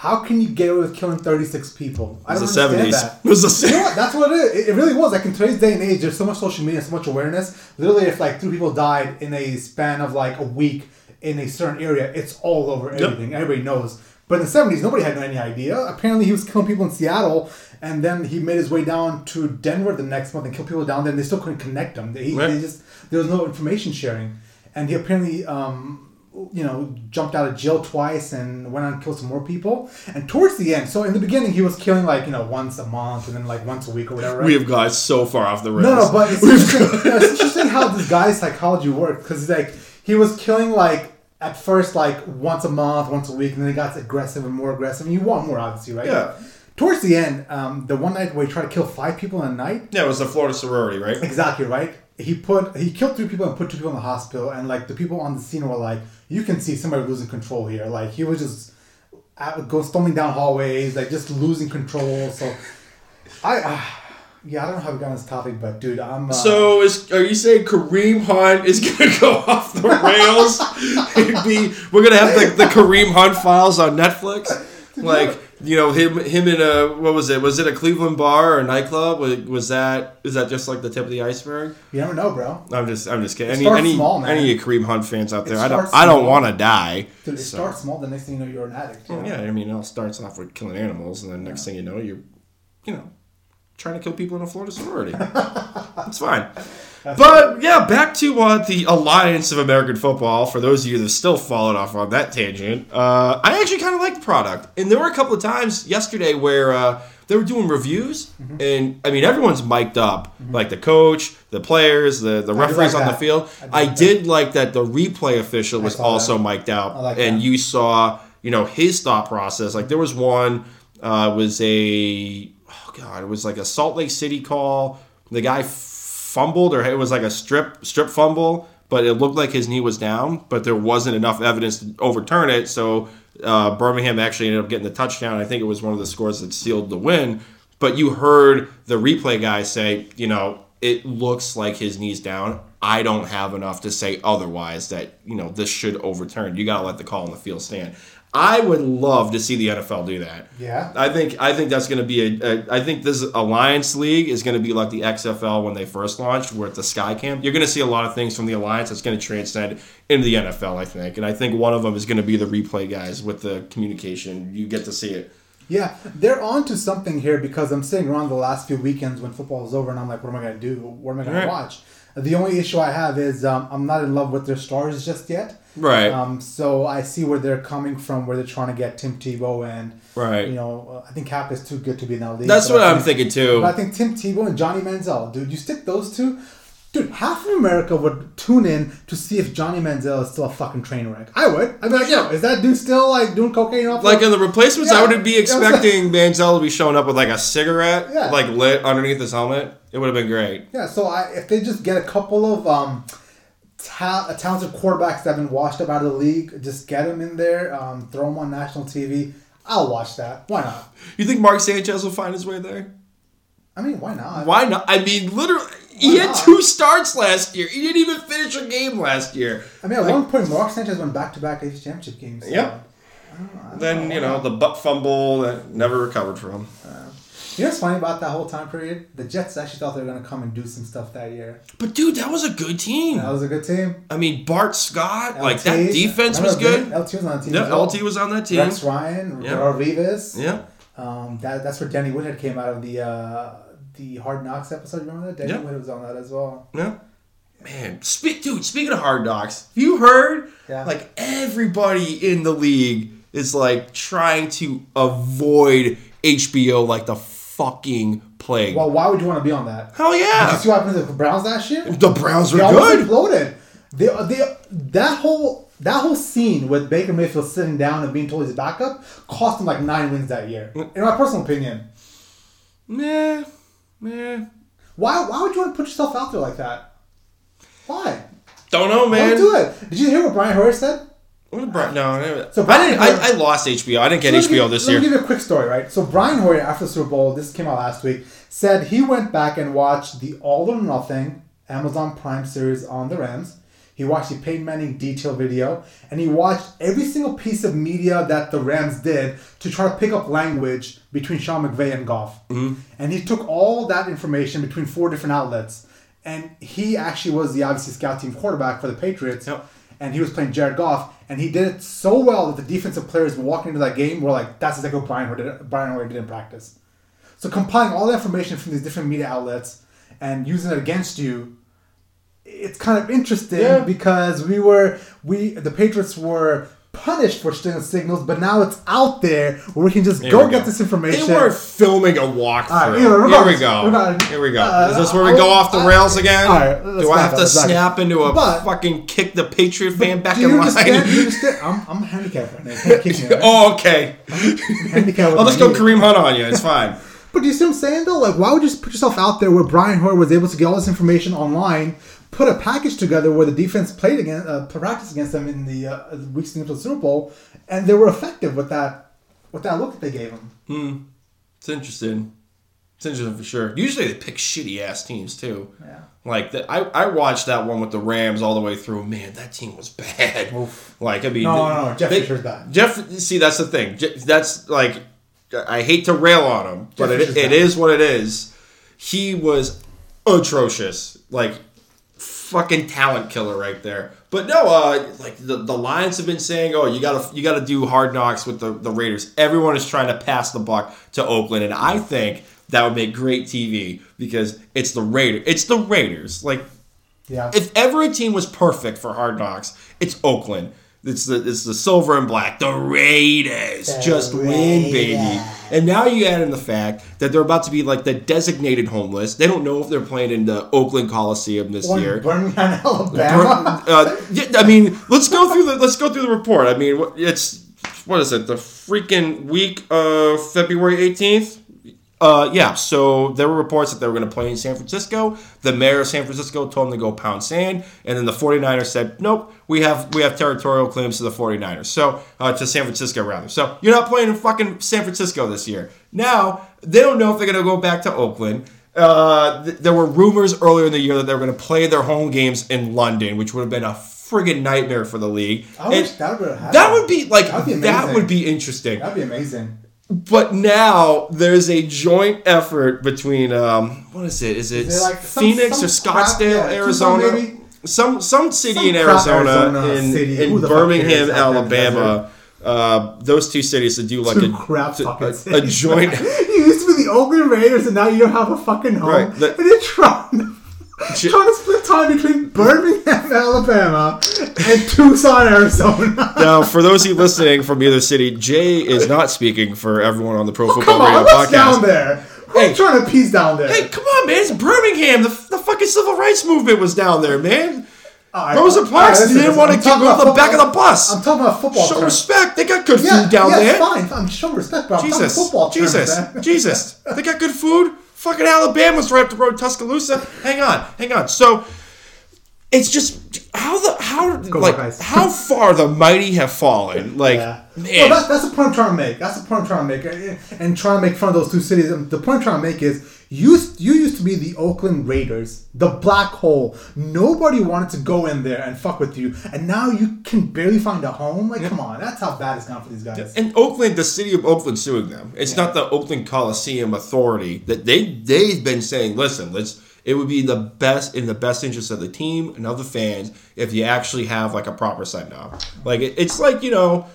How can you get away with killing 36 people? I don't understand that. It was the You know what? That's what it is. It, it really was. Like in today's day and age, there's so much social media, so much awareness. Literally, if like three people died in a span of like a week in a certain area, it's all over everything. Everybody knows. But in the 70s, nobody had any idea. Apparently, he was killing people in Seattle, and then he made his way down to Denver the next month and killed people down there, and they still couldn't connect him. They, Right. they just there was no information sharing, and he apparently. Um, you know, jumped out of jail twice and went on and killed some more people. And towards the end, so in the beginning, he was killing like you know once a month and then like once a week or whatever. Right? We have gone so far off the rails. No, no, but it's interesting, it's interesting how this guy's psychology works because like he was killing like at first like once a month, once a week, and then he got aggressive and more aggressive. And you want more, obviously, right? Yeah. Towards the end, um, the one night where he tried to kill five people in a night, yeah, it was the Florida sorority, right? exactly right. He put he killed three people and put two people in the hospital, and like the people on the scene were like, you can see somebody losing control here. Like he was just out, go stumbling down hallways, like just losing control. So I. Uh, yeah, I don't know how we got on this topic, but dude, I'm. Uh, So is are you saying Kareem Hunt is gonna go off the rails? It'd be we're gonna have the, the Kareem Hunt files on Netflix, like you know him him in a what was it? Was it a Cleveland bar or a nightclub? Was, was that is that just like the tip of the iceberg? You never know, bro. I'm just I'm just kidding. It Any any small, any Kareem Hunt fans out there? I don't I don't want to die. Dude, it So- starts small. The next thing you know, you're an addict. you know? Yeah, I mean it all starts off with killing animals, and then next thing you know you're you know trying to kill people in a Florida sorority. It's fine. But yeah, back to uh, the Alliance of American Football. For those of you that still followed off on that tangent, uh, I actually kind of like the product. And there were a couple of times yesterday where uh, they were doing reviews, Mm-hmm. and I mean everyone's mic'd up, like the coach, the players, the the referees like on the field. I do I like did like that the replay official was also that. mic'd out, like and that. you saw you know his thought process. Like there was one uh, was a oh god, it was like a Salt Lake City call. The guy fumbled, or it was like a strip strip fumble, but it looked like his knee was down, but there wasn't enough evidence to overturn it. So uh, Birmingham actually ended up getting the touchdown. I think it was one of the scores that sealed the win. But you heard the replay guy say, you know, it looks like his knee's down. I don't have enough to say otherwise that, you know, this should overturn. You got to let the call on the field stand. I would love to see the NFL do that. Yeah. I think I think that's going to be a, a. I think this Alliance League is going to be like the XFL when they first launched, where at the Skycam, you're going to see a lot of things from the Alliance that's going to transcend into the NFL. I think, and I think one of them is going to be the replay guys with the communication. You get to see it. Yeah, they're on to something here because I'm sitting around the last few weekends when football is over and I'm like, what am I going to do? What am I going Right. to watch? The only issue I have is um, I'm not in love with their stars just yet. Right. Um, so I see where they're coming from, where they're trying to get Tim Tebow and, Right. you know, uh, I think Cap is too good to be in that league. That's what I I'm think- thinking too. But I think Tim Tebow and Johnny Manziel, dude, you stick those two. Dude, half of America would tune in to see if Johnny Manziel is still a fucking train wreck. I would. I'd be like, yo, is that dude still like doing cocaine off? Like in the replacements, I would be expecting Manziel to be showing up with like a cigarette, Yeah. like lit underneath his helmet. It would have been great. Yeah, so I, if they just get a couple of um, ta- talented quarterbacks that have been washed up out of the league, just get them in there, um, throw them on national TV. I'll watch that. Why not? You think Mark Sanchez will find his way there? I mean, why not? Why not? I mean, literally, he Why had not? two starts last year. He didn't even finish a game last year. I mean, at Like, one point, Mark Sanchez won back-to-back AFC Championship games. so- Yep. then you know the butt fumble that never recovered from. You know what's funny about that whole time period? The Jets actually thought they were going to come and do some stuff that year. But dude, that was a good team. That was a good team. I mean, Bart Scott, like that defense was good. LT was on the team. Yeah, well. LT was on that team. Rex Ryan, Yeah. Roberto Rivas. Yeah, Um, that, that's where Danny Woodhead came out of the uh, the Hard Knocks episode. Remember that? Danny Yeah. Woodhead was on that as well. yeah. Man, speak, dude. Speaking of hard knocks, you heard? Yeah. Like everybody in the league is like trying to avoid HBO like the fucking plague. Well, why would you want to be on that? Hell Did you yeah! see what happened to the Browns last year? The Browns were almost good. exploded. They, they, that whole that whole scene with Baker Mayfield sitting down and being told he's a backup cost him like nine wins that year. Mm. In my personal opinion, Nah, nah. why why would you want to put yourself out there like that? Why? Don't know, man. Don't do it. Did you hear what Brian Hoyer said? About- No. So I didn't. Hoyer- I, I lost HBO. I didn't get me HBO this let year. Let me give you a quick story, right? So Brian Hoyer, after the Super Bowl, this came out last week, said he went back and watched the All or Nothing Amazon Prime series on the Rams. He watched the Peyton Manning detail video, and he watched every single piece of media that the Rams did to try to pick up language between Sean McVay and Goff. Mm-hmm. And he took all that information between four different outlets, and he actually was the obviously scout team quarterback for the Patriots Yep. and he was playing Jared Goff, and he did it so well that the defensive players walking into that game were like, "That's exactly what Brian did, Brian Hoyer did in practice." So compiling all the information from these different media outlets and using it against you, it's kind of interesting Yeah. because we were we the Patriots were punished for signals, but now it's out there where we can just Here go get go. this information. They were filming a walkthrough. All right, Here we go. regardless, Here we go. uh, Is this where we go off the I- rails again? right, Do I have to up. snap into a But- fucking kick the Patriot fan back in line? understand? Do you understand? I'm, I'm handicapped right now. You can't kick me, right? oh, okay. Handicapped I'll just go. Kareem Hunt on you. It's fine. But do you see what I'm saying though? Like, why would you just put yourself out there where Brian Hoyer was able to get all this information online, put a package together where the defense played against, uh, practiced against them in the uh, weeks to the Super Bowl, and they were effective with that, with that look that they gave them. It's interesting. It's interesting for sure. Usually they pick shitty ass teams too. Yeah. Like the, I, I watched that one with the Rams all the way through. Man, that team was bad. Like I mean, No, no, no, Jeff they- Fisher's bad. Jeff, see, that's the thing. That's like, I hate to rail on him, but Jeff it, it bad. what it is. He was atrocious, like fucking talent killer right there. But no, uh, like the, the Lions have been saying, oh, you gotta you gotta do hard knocks with the, the Raiders. Everyone is trying to pass the buck to Oakland, and I think that would make great TV because it's the Raiders. It's the Raiders. Like Yeah. if ever a team was perfect for Hard Knocks, it's Oakland. It's the it's the silver and black. The Raiders The just win, baby. And now you add in the fact that they're about to be like the designated homeless. They don't know if they're playing in the Oakland Coliseum this Or year. Birmingham, Alabama. Uh, yeah, I mean, let's go through the let's go through the report. I mean, it's what is it? The freaking week of February eighteenth. Uh, yeah, so there were reports that they were going to play in San Francisco. The mayor of San Francisco told them to go pound sand, and then the 49ers said, "Nope, we have we have territorial claims to the 49ers." So uh, to San Francisco rather. So you're not playing in fucking San Francisco this year. Now they don't know if they're going to go back to Oakland. Uh, th- there were rumors earlier in the year that they were going to play their home games in London, which would have been a friggin' nightmare for the league. I wish that would have that would be like That'd be that would be interesting. That'd be amazing. But now there's a joint effort between um, what is it? Is it, Is it like some- Phoenix or some crap- Scottsdale, yeah, Arizona? Maybe? Some some city Some in Arizona, Arizona in, city. In Birmingham, cares out there in the Alabama. Uh, those two cities to do like Two a, crap to- a, a joint. you used to be the Oakland Raiders, and now you don't have a fucking home. Right, that- and trying, J- trying to split time between Birmingham, Alabama, and Tucson, Arizona. now, for those of you listening from either city, Jay is not speaking for everyone on the Pro oh, Football Oh, Come on, Radio what's down podcast. there? Hey. Who's trying to piece down there? Hey, come on, man! It's Birmingham. The, the fucking civil rights movement was down there, man. Right, Rosa right, Parks listen, didn't want to get talking the back of the bus. I'm talking about football Show terms. respect. They got good Yeah, food down yeah, there. fine. I'm showing respect, but Jesus, football Jesus, man. Jesus. They got good food. Fucking Alabama's right up the road, Tuscaloosa. Hang on, hang on. So it's just how the how like how far the mighty have fallen. Like Yeah. man, Well, that's, that's the point I'm trying to make. That's the point I'm trying to make. And- And trying to make fun of those two cities. The point I'm trying to make is you, you used to be the Oakland Raiders, the black hole. Nobody wanted to go in there and fuck with you. And now you can barely find a home. Like, come on. That's how bad it's gone for these guys. and Oakland, the city of Oakland, suing them. It's not the Oakland Coliseum Authority that they they've been saying. Listen, let's. It would be the best in the best interest of the team and of the fans if you actually have like a proper send off. Like it, it's like you know,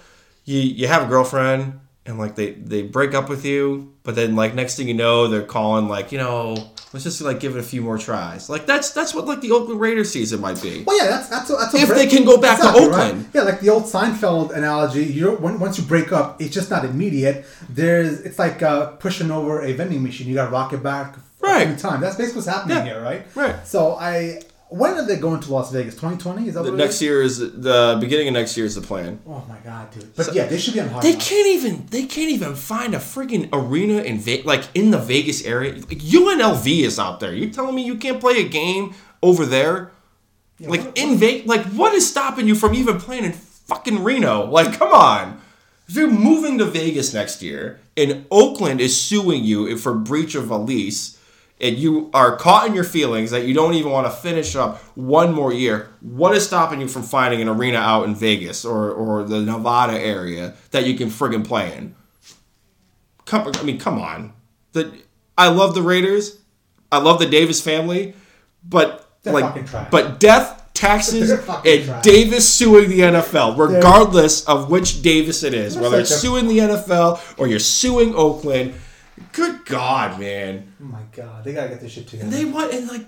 you you have a girlfriend and like they they break up with you, but then like next thing you know they're calling like you know let's just like give it a few more tries. Like that's that's what like the Oakland Raiders season might be. Well, yeah, that's that's a, that's a If break- they can go back to right? Oakland. Yeah, like the old Seinfeld analogy. You once you break up, it's just not immediate. There's it's like uh, pushing over a vending machine. You got to rock it back Right. a few times. That's basically what's happening Yeah. here, right? Right. So I when are they going to Las Vegas? 2020 is that The what it next year is the beginning of next year is the plan. Oh my god, dude! But yeah, they should be on hard. They Knocks. can't even they can't even find a freaking arena in Ve- like in the Vegas area. Like UNLV is out there. You're telling me you can't play a game over there? like in Vegas, like what is stopping you from even playing in fucking Reno? Like come on. If you're moving to Vegas next year and Oakland is suing you for breach of a lease and you are caught in your feelings that you don't even want to finish up one more year, what is stopping you from finding an arena out in Vegas or, or the Nevada area that you can friggin' play in? Come, I mean, come on. The I love the Raiders. I love the Davis family, but They're like, but death, taxes, and trash. Davis suing the NFL, regardless of which Davis it is, whether it's suing the NFL or you're suing Oakland. Good God, man! Oh my god, they gotta get this shit together. And they what? And like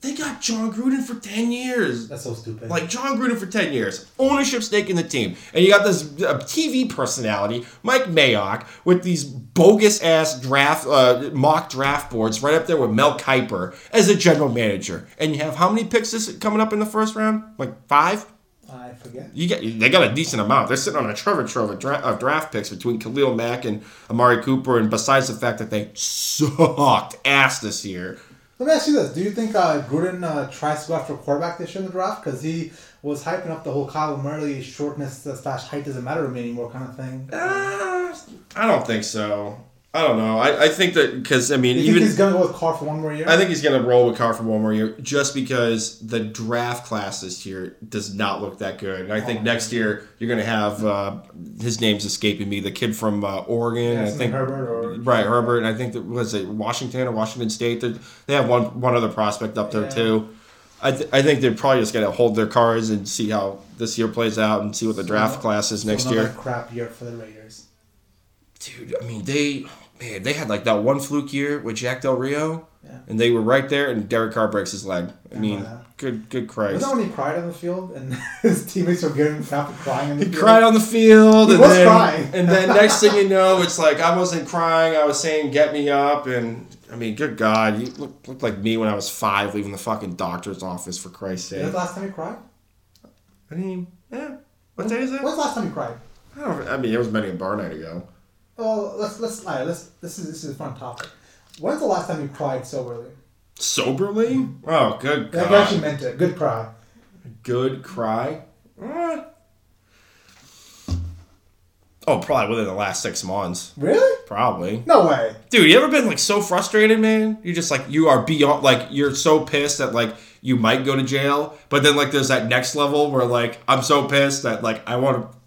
they got Jon Gruden for ten years. That's so stupid. Like Jon Gruden for 10 years, ownership stake in the team. And you got this uh, TV personality, Mike Mayock, with these bogus ass draft, uh, mock draft boards right up there with Mel Kiper as a general manager. And you have how many picks this coming up in the first round? Like five? Forget. You get they got a decent amount. They're sitting on a treasure trove of, dra- of draft picks between Khalil Mack and Amari Cooper. And besides the fact that they sucked ass this year, Let me ask you this: Do you think uh, Gruden uh, tries to go after a quarterback this year in the draft because he was hyping up the whole Kyler Murray shortness uh, slash height doesn't matter to me anymore kind of thing? uh, I don't think so. I don't know. I, I think that because I mean You think even he's gonna go with Carr for one more year? I think he's going to roll with Carr for one more year just because the draft class this year does not look that good. And I think Oh. next year you're going to have uh, his name's escaping me, the kid from uh, Oregon. Yeah, I think Herbert or right Herbert, and I think that was it Washington or Washington State. They they have one one other prospect up there Yeah. too. I, th- I think they're probably just going to hold their cards and see how this year plays out and see what the draft class is So next year. Crap year for the Raiders. Dude, I mean they man they had like that one fluke year with Jack Del Rio. Yeah. And they were right there, and Derek Carr breaks his leg. I mean, yeah. good, good Was Christ. that when he cried on the field and his teammates were getting half crying in the He field? cried on the field, He and was then, crying. and then next thing you know, it's like I wasn't crying. I was saying, "Get me up!" And I mean, good God, you look, looked like me when I was five, leaving the fucking doctor's office. For Christ's sake. was the last time you cried? I mean, yeah. What day is it? When's the last time you cried? I, don't, I mean, it was many a bar night ago. Well, let's let's all right, let's this is this is a fun topic. When's the last time you cried soberly? Soberly? Oh, good God. you actually meant it. Good cry. good cry. Eh. Oh, probably within the last six months. Really? Probably. No way. Dude, you ever been like so frustrated, man? You just like you are beyond like you're so pissed that like you might go to jail, but then like there's that next level where like I'm so pissed that like I want to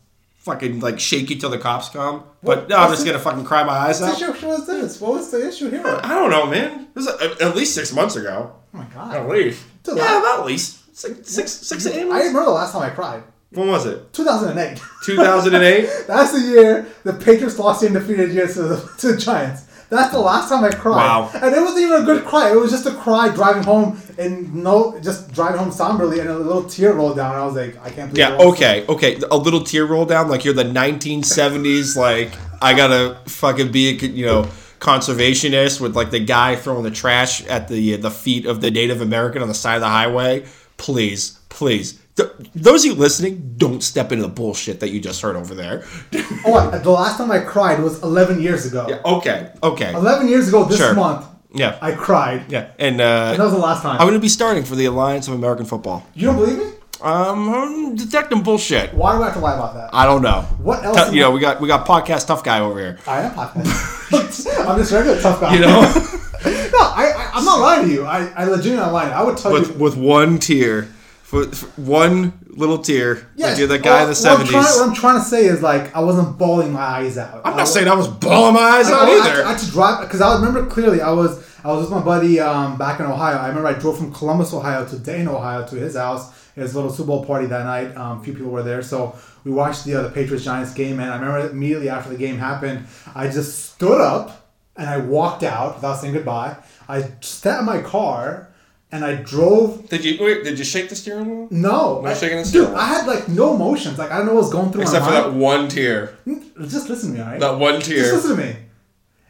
fucking like shake you till the cops come, but no, I'm just the- gonna fucking cry my eyes What out. situation was this? What was the issue here? Oh I don't know, man. It was uh, at least six months ago. Oh my god. At least. Dude, Yeah, I- about at least six, six, six to eight I months. remember the last time I cried. When was it? 2008. 2008. That's the year the Patriots lost the undefeated year to the, to the Giants. That's the last time I cried. Wow. And it wasn't even a good cry. It was just a cry driving home and no, just driving home somberly and a little tear rolled down. I was like, I can't believe Yeah, okay, okay. A little tear roll down, like you're the 1970s, like I gotta fucking be, a, you know, conservationist with like the guy throwing the trash at the the feet of the Native American on the side of the highway. Please, please, Th- those of you listening, don't step into the bullshit that you just heard over there. Oh, the last time I cried was 11 years ago. Yeah, Okay, okay, 11 years ago this Sure. month, yeah, I cried. yeah, and And that uh, was the last time. I'm gonna be starting for the Alliance of American Football. you don't believe me? Um, I'm detecting bullshit. Why do I have to lie about that? I don't know. What else T- you know, we got we got podcast tough guy over here. I am podcast. I'm just regular tough guy. You know. no, I, I, I'm not lying to you. I, I legitimately not lying. I would tell with you. with one tear, with one little tear. like you're the guy in the what I'm, trying, what. I'm trying to say is like I wasn't bawling my eyes out. I'm I not wa- saying I was bawling my eyes I, out I, I, either. I to drive because I remember clearly. I was I was with my buddy um, back in Ohio. I remember I drove from Columbus, Ohio, to Dayton, Ohio, to his house. His little Super Bowl party that night. Um, a few people were there, so we watched the uh, the Patriots Giants game. And I remember immediately after the game happened, I just stood up and I walked out without saying goodbye. I sat in my car and I drove did you wait? Did you shake the steering wheel? no, No I, shaking the dude, steering wheel. I had like no emotions. Like I don't know what was going through Except for that one tear. Mm, just listen to me, alright? That one tear. Just listen to me.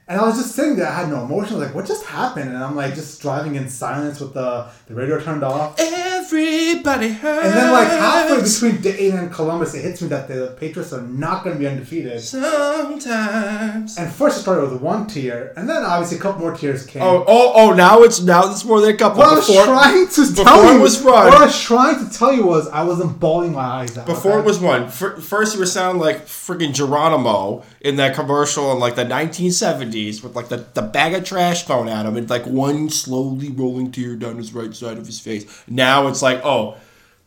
And I was just sitting there. I had no emotions. Like, what just happened? And I'm like just driving in silence with the, the radio turned off. Everybody hurts. And then like halfway between Dayton and Columbus, it hits me that the Patriots are not going to be undefeated. Sometimes. And first it started with one tear, and then obviously a couple more tears came. Oh, oh, oh! Now it's now it's more than a couple. what I was trying to before tell you was run. What I was trying to tell you was I wasn't bawling my eyes out. Before okay? it was one. Fir- First, you were sounding like freaking Geronimo in that commercial in like the 1970s with like the, the bag of trash thrown at him and like one slowly rolling tear down his right side of his face. Now it's like, oh,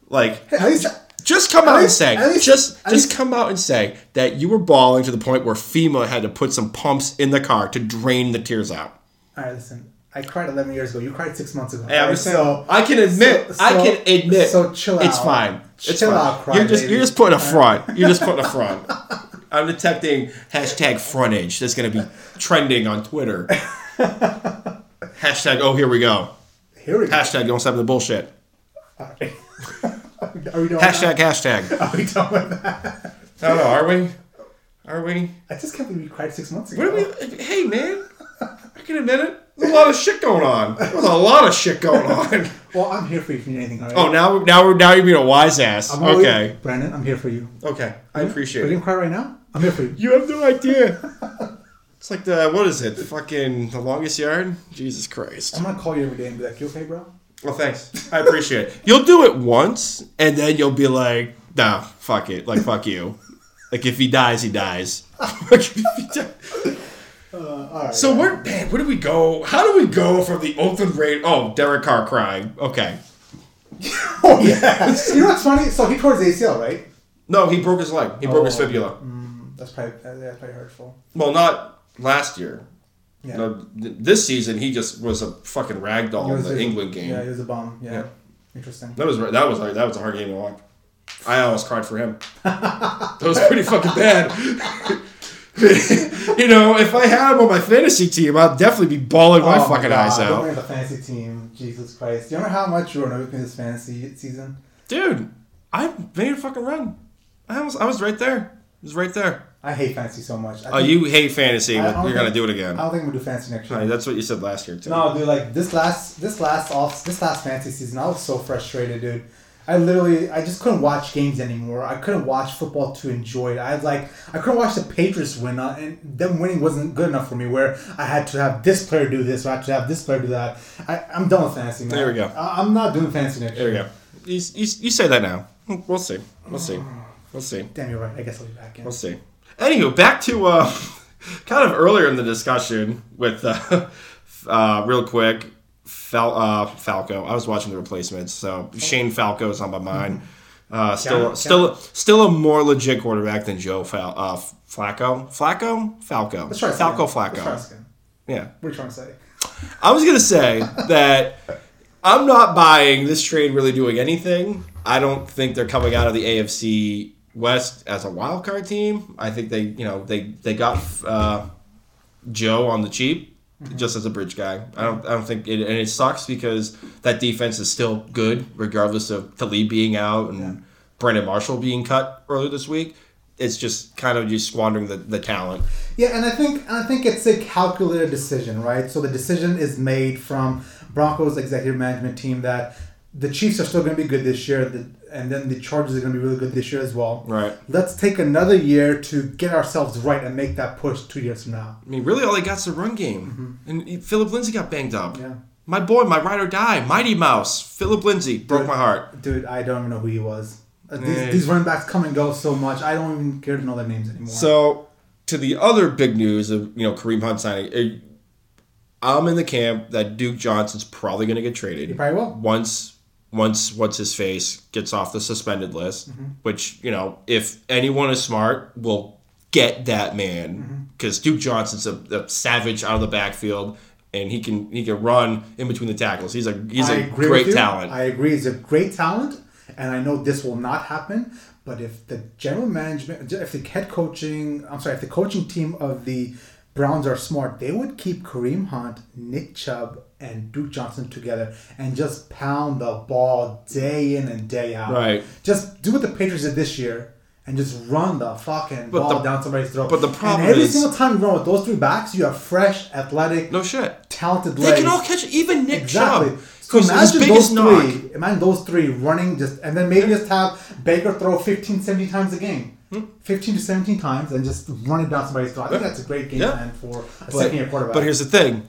like least just come out and say, least- just just least- come out and say that you were bawling to the point where FEMA had to put some pumps in the car to drain the tears out. all right, listen. I cried 11 years ago. You cried six months ago. Hey, I'm alright? I can admit, so- I can admit, so chill out. It's fine. It's Chill fine. out, cry you're just baby. you're just putting a front. You're just putting a front. I'm detecting hashtag frontage. That's gonna be trending on Twitter. hashtag oh here we go. Here we go. Hashtag don't stop the bullshit. Are we done Hashtag hashtag. Are we done with that? I don't know. Are we? Are we? I just can't believe you cried six months ago. What are we? Hey man, I can admit it. There's a lot of shit going on. There's a lot of shit going on. Well, I'm here for you if you need anything. All right? Oh, now now we're now you're being a wise ass. I'm Okay. Brandon, I'm here for you. Okay. I Are appreciate you it. gonna cry right now? I'm here for you. You have no idea. It's like the what is it? The fucking the longest yard. Jesus Christ. I'm gonna call you every day and be like, "You okay, bro?" Well, thanks. I appreciate it. You'll do it once, and then you'll be like, "Nah, fuck it. Like, fuck you." Like, if he dies, he dies. Uh, right. so where, man? Where do we go? How do we go from the Oakland Raiders? Oh, Derek Carr crying. Okay. oh yeah. you know what's funny? So he tore his ACL, right? No, he broke his leg. He broke his Oh. fibula. That's probably that's probably hurtful. Well, not last year. Yeah. No, th- this season he just was a fucking rag doll in the a- England game. Yeah, he was a bum. Yeah. Yeah. Interesting. That was that was that was a hard game to watch. I almost cried for him. that was pretty fucking bad. you know, if I had him on my fantasy team, I'd definitely be bawling my Oh fucking God, eyes Don't out, bring the fantasy team. Jesus Christ. Do you remember how much you were me this fantasy season? dude. I made a fucking run. I was I was right there. I was right there. I hate fantasy so much. I Oh, think- you hate fantasy, but you're gonna do it again. I don't think gonna do fantasy next year. That's what you said last year too. No, dude, like this last this last off this last fantasy season, I was so frustrated, dude. I literally, I just couldn't watch games anymore. I couldn't watch football to enjoy it. I had like, I couldn't watch the Patriots win, uh, and them winning wasn't good enough for me. Where I had to have this player do this, or I had to have this player do that. I, I'm done with fantasy. Man. There we go. I, I'm not doing fantasy next There we go. You, you, you say that now. We'll see. We'll see. We'll see. Damn, you're right. I guess I'll be back in. We'll see. Anywho, back to uh, kind of earlier in the discussion with uh, uh, real quick. Fal- uh, Falco. I was watching the replacements, so Shane Falco is on my mind. Uh, still, still, still a more legit quarterback than Joe Fal- uh, Flacco. Flacco, Falco, Let's try Falco, again. Let's try Flacco. Yeah, What are you trying to say? I was gonna say that I'm not buying this trade really doing anything. I don't think they're coming out of the AFC West as a wild card team. I think they, you know, they they got uh, Joe on the cheap Mm-hmm. just as a bridge guy. I don't I don't think it, and it sucks because that defense is still good regardless of Talib being out and Brandon Marshall being cut earlier this week. It's just kind of just squandering the, the talent. Yeah, and I think and I think it's a calculated decision, right? So the decision is made from Broncos executive management team that the Chiefs are still going to be good this year, and then the Chargers are going to be really good this year as well. Right. Let's take another year to get ourselves right and make that push two years from now. I mean, really, all they got is the run game. And Philip Lindsay got banged up. Mm-hmm. Yeah. My boy, my ride or die, Mighty Mouse, Philip Lindsay, broke my heart. Dude, I don't even know who he was. Uh, these, Yeah. these running backs come and go so much. I don't even care to know their names anymore. So, to the other big news of you know Kareem Hunt signing, eh, I'm in the camp that Duke Johnson's probably going to get traded. He probably will. once once what's his face gets off the suspended list. Mm-hmm. Which you know, if anyone is smart, will get that Mm-hmm. man because Duke Johnson's a, a savage out of the backfield. And he can he can run in between the tackles. He's a he's I a great talent. I agree. He's a great talent, and I know this will not happen. But if the general management, if the head coaching, I'm sorry, if the coaching team of the Browns are smart, they would keep Kareem Hunt, Nick Chubb, and Duke Johnson together and just pound the ball day in and day out. Right. Just do what the Patriots did this year. And just run the fucking But ball the- down somebody's throat. but the problem and every is- single time you run with those three backs, you have fresh, athletic, no shit. talented They legs. can all catch. Even Nick Exactly. Chubb. So imagine those knock. three. Imagine those three running just, and then maybe just have Baker throw 15, 17 times a game. Hmm. 15 to 17 times and just run it down somebody's throat. I think that's a great game Yeah. plan for a But, second year quarterback. but here's the thing.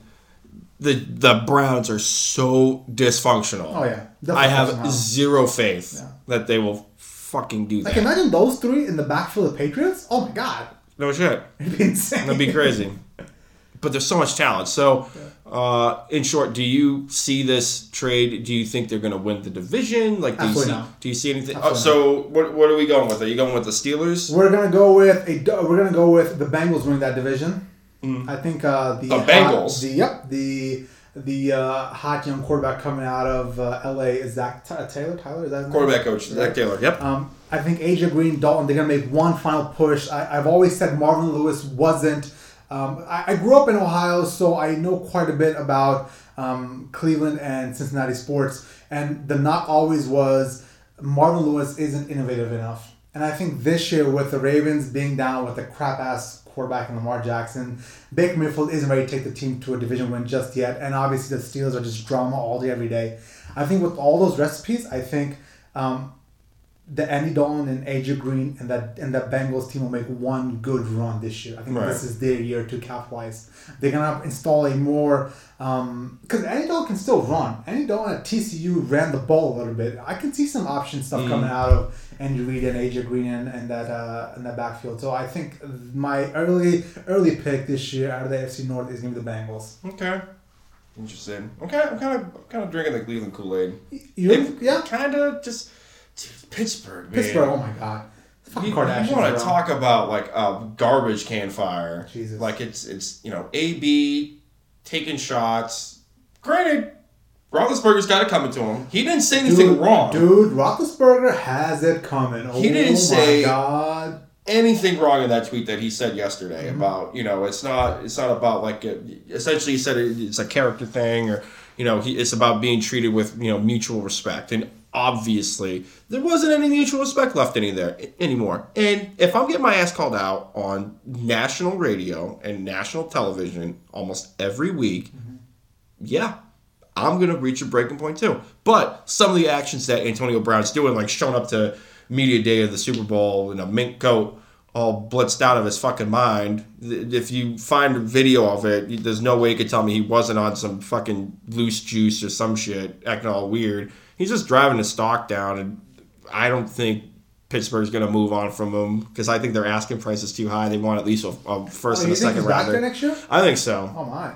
The the Browns are so dysfunctional. Oh, yeah. Definitely I have somehow. zero faith Yeah. that they will fucking do that. like, imagine those three in the backfield of the Patriots. Oh my God. no shit. It'd be insane. That'd be crazy. but there's so much talent. So, uh, in short, do you see this trade? Do you think they're going to win the division? Like, do you see? not. Do you see anything? Oh, so, what, what are we going with? Are you going with the Steelers? We're gonna go with a. We're gonna go with the Bengals winning that division. I think uh, the Mm. The hot- Bengals? the yep the the uh, hot young quarterback coming out of uh, L.A. is Zac T- Taylor. Tyler is that his name? Quarterback coach Zac Taylor. Yep. Um, I think AJ Green, Dalton, they're gonna make one final push. I, I've always said Marvin Lewis wasn't. Um, I, I grew up in Ohio, so I know quite a bit about um, Cleveland and Cincinnati sports. And the knock always was Marvin Lewis isn't innovative enough. And I think this year, with the Ravens being down with a crap ass quarterback in Lamar Jackson, Baker Mayfield isn't ready to take the team to a division win just yet. And obviously, the Steelers are just drama all day, every day. I think with all those recipes, I think um, the Andy Dalton and AJ Green and that and that Bengals team will make one good run this year. I think Right. this is their year to capitalize. They're gonna install a more because Andy Dalton can still run. Andy Dalton at TCU ran the ball a little bit. I can see some option stuff Mm. coming out of Andy Reid and AJ Green and, and that uh, in that backfield. So I think my early early pick this year out of the AFC North is gonna be the Bengals. Okay. Interesting. Okay, I'm kind of kind of drinking the Cleveland Kool Aid. You yeah Kind of just dude, Pittsburgh, man. Pittsburgh. Oh my god, fucking You, Kardashians. want to talk about like a garbage can fire? Jesus. Like it's it's you know AB taking shots. Granted, Roethlisberger's got it coming to him. He didn't say anything dude, wrong. Dude, Roethlisberger has it coming. Oh He didn't my say- God. Anything wrong in that tweet that he said yesterday Mm-hmm. about you know it's not it's not about like a, essentially he said it, it's a character thing or you know he, it's about being treated with you know mutual respect and obviously there wasn't any mutual respect left any there anymore and if i'm getting my ass called out on national radio and national television almost every week Mm-hmm. yeah I'm gonna reach a breaking point too. But some of the actions that Antonio Brown's doing, like showing up to media day of the Super Bowl in a mink coat, all blitzed out of his fucking mind. If you find a video of it, there's no way you could tell me he wasn't on some fucking loose juice or some shit, acting all weird. He's just driving his stock down, and I don't think Pittsburgh's going to move on from him because I think their asking price is too high. They want at least a, a first Oh, and you a think second he's back rounder. there next year? I think so. Oh my.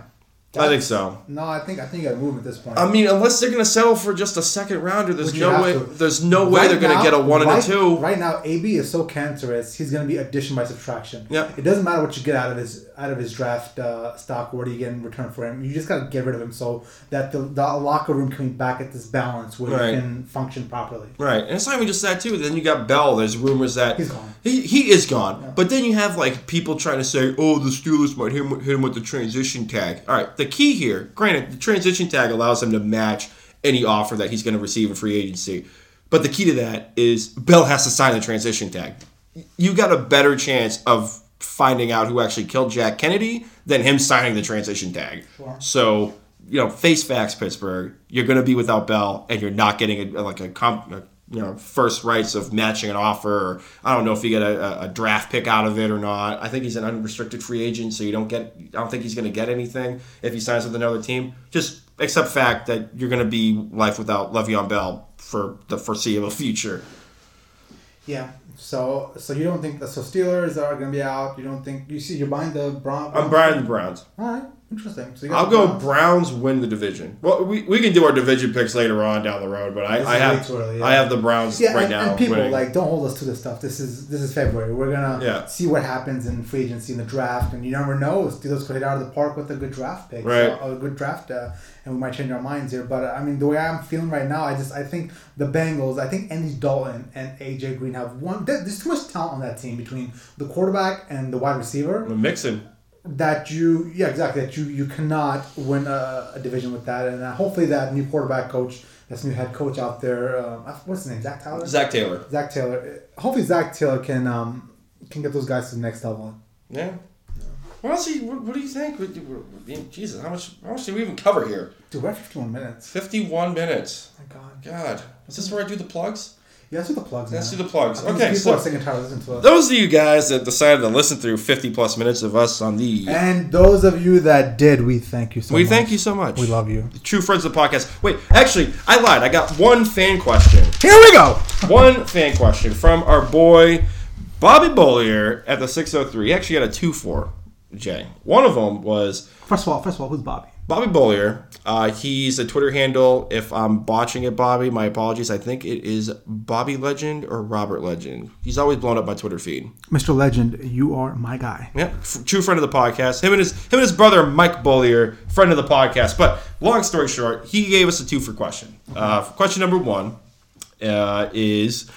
I think so. No, I think I think you got to move at this point. I mean, unless they're going to settle for just a second rounder, there's Which no way. to. There's no way they're going to get a one and a two. Right now, AB is so cancerous. He's going to be addition by subtraction. Yeah. It doesn't matter what you get out of his out of his draft uh, stock. What do you get in return for him? You just got to get rid of him so that the, the locker room can be back at this balance where Right. it can function properly. Right, and it's not even just that too. Then you got Bell. There's rumors that He's gone. He, he is gone. But then you have like people trying to say, "Oh, the Steelers might hit him, hit him with the transition tag." All right, the key here, granted, the transition tag allows him to match any offer that he's going to receive in free agency. But the key to that is Bell has to sign the transition tag. You got a better chance of finding out who actually killed Jack Kennedy than him signing the transition tag. Sure. So you know, face facts, Pittsburgh. You're going to be without Bell, and you're not getting a, like a, comp, a you know first rights of matching an offer. Or, I don't know if you get a, a draft pick out of it or not. I think he's an unrestricted free agent, so you don't get. I don't think he's going to get anything if he signs with another team. Just accept fact that you're going to be life without Le'Veon Bell for the foreseeable future. Yeah. So so you don't think the so Steelers are going to be out? You don't think you see you're buying the Brown? I'm buying the Browns. All right. Interesting. So I'll go Browns? Browns win the division. Well, we, we can do our division picks later on down the road, but I, I have early, yeah. I have the Browns Yeah, right and, now. and people winning. like don't hold us to this stuff. This is this is February. We're gonna Yeah. see what happens in free agency in the draft, and you never know. Steelers could hit out of the park with a good draft pick, Right. So, a good draft, uh, and we might change our minds here. But uh, I mean, the way I'm feeling right now, I just I think the Bengals, I think Andy Dalton and AJ Green have one. There's too much talent on that team between the quarterback and the wide receiver Mixon. That you yeah exactly that you you cannot win a, a division with that, and uh, hopefully that new quarterback coach, that's new head coach out there, um, what's his name, Zac Taylor Zac Taylor. Zac Taylor. Hopefully, Zac Taylor can um can get those guys to the next level. Yeah. What else? Do you, what, what do you think? Jesus, how much? How much did we even cover here? Dude, we're at 51 minutes. Fifty-one minutes. my God. God, is this where I do the plugs? Yeah, let's do the plugs. Let's do the plugs. Okay, people so are sick and tired of listening to us. those of you guys that decided to listen through fifty plus minutes of us on the, And those of you that did, we thank you so we much. We thank you so much. We love you. True friends of the podcast. Wait, actually, I lied. I got one fan question. Here we go. One fan question from our boy Bobby Bollier at the 603. He actually had a 2 4, Jay. One of them was First of all, first of all, who's Bobby? Bobby Bollier. Uh, he's a Twitter handle. If I'm botching it, Bobby, my apologies. I think it is Bobby Legend or Robert Legend. He's always blown up my Twitter feed. Mr. Legend, you are my guy. Yeah, f- true friend of the podcast. Him and his him and his brother Mike Bollier, friend of the podcast. But long story short, he gave us a two for question. Uh, question number one uh, is: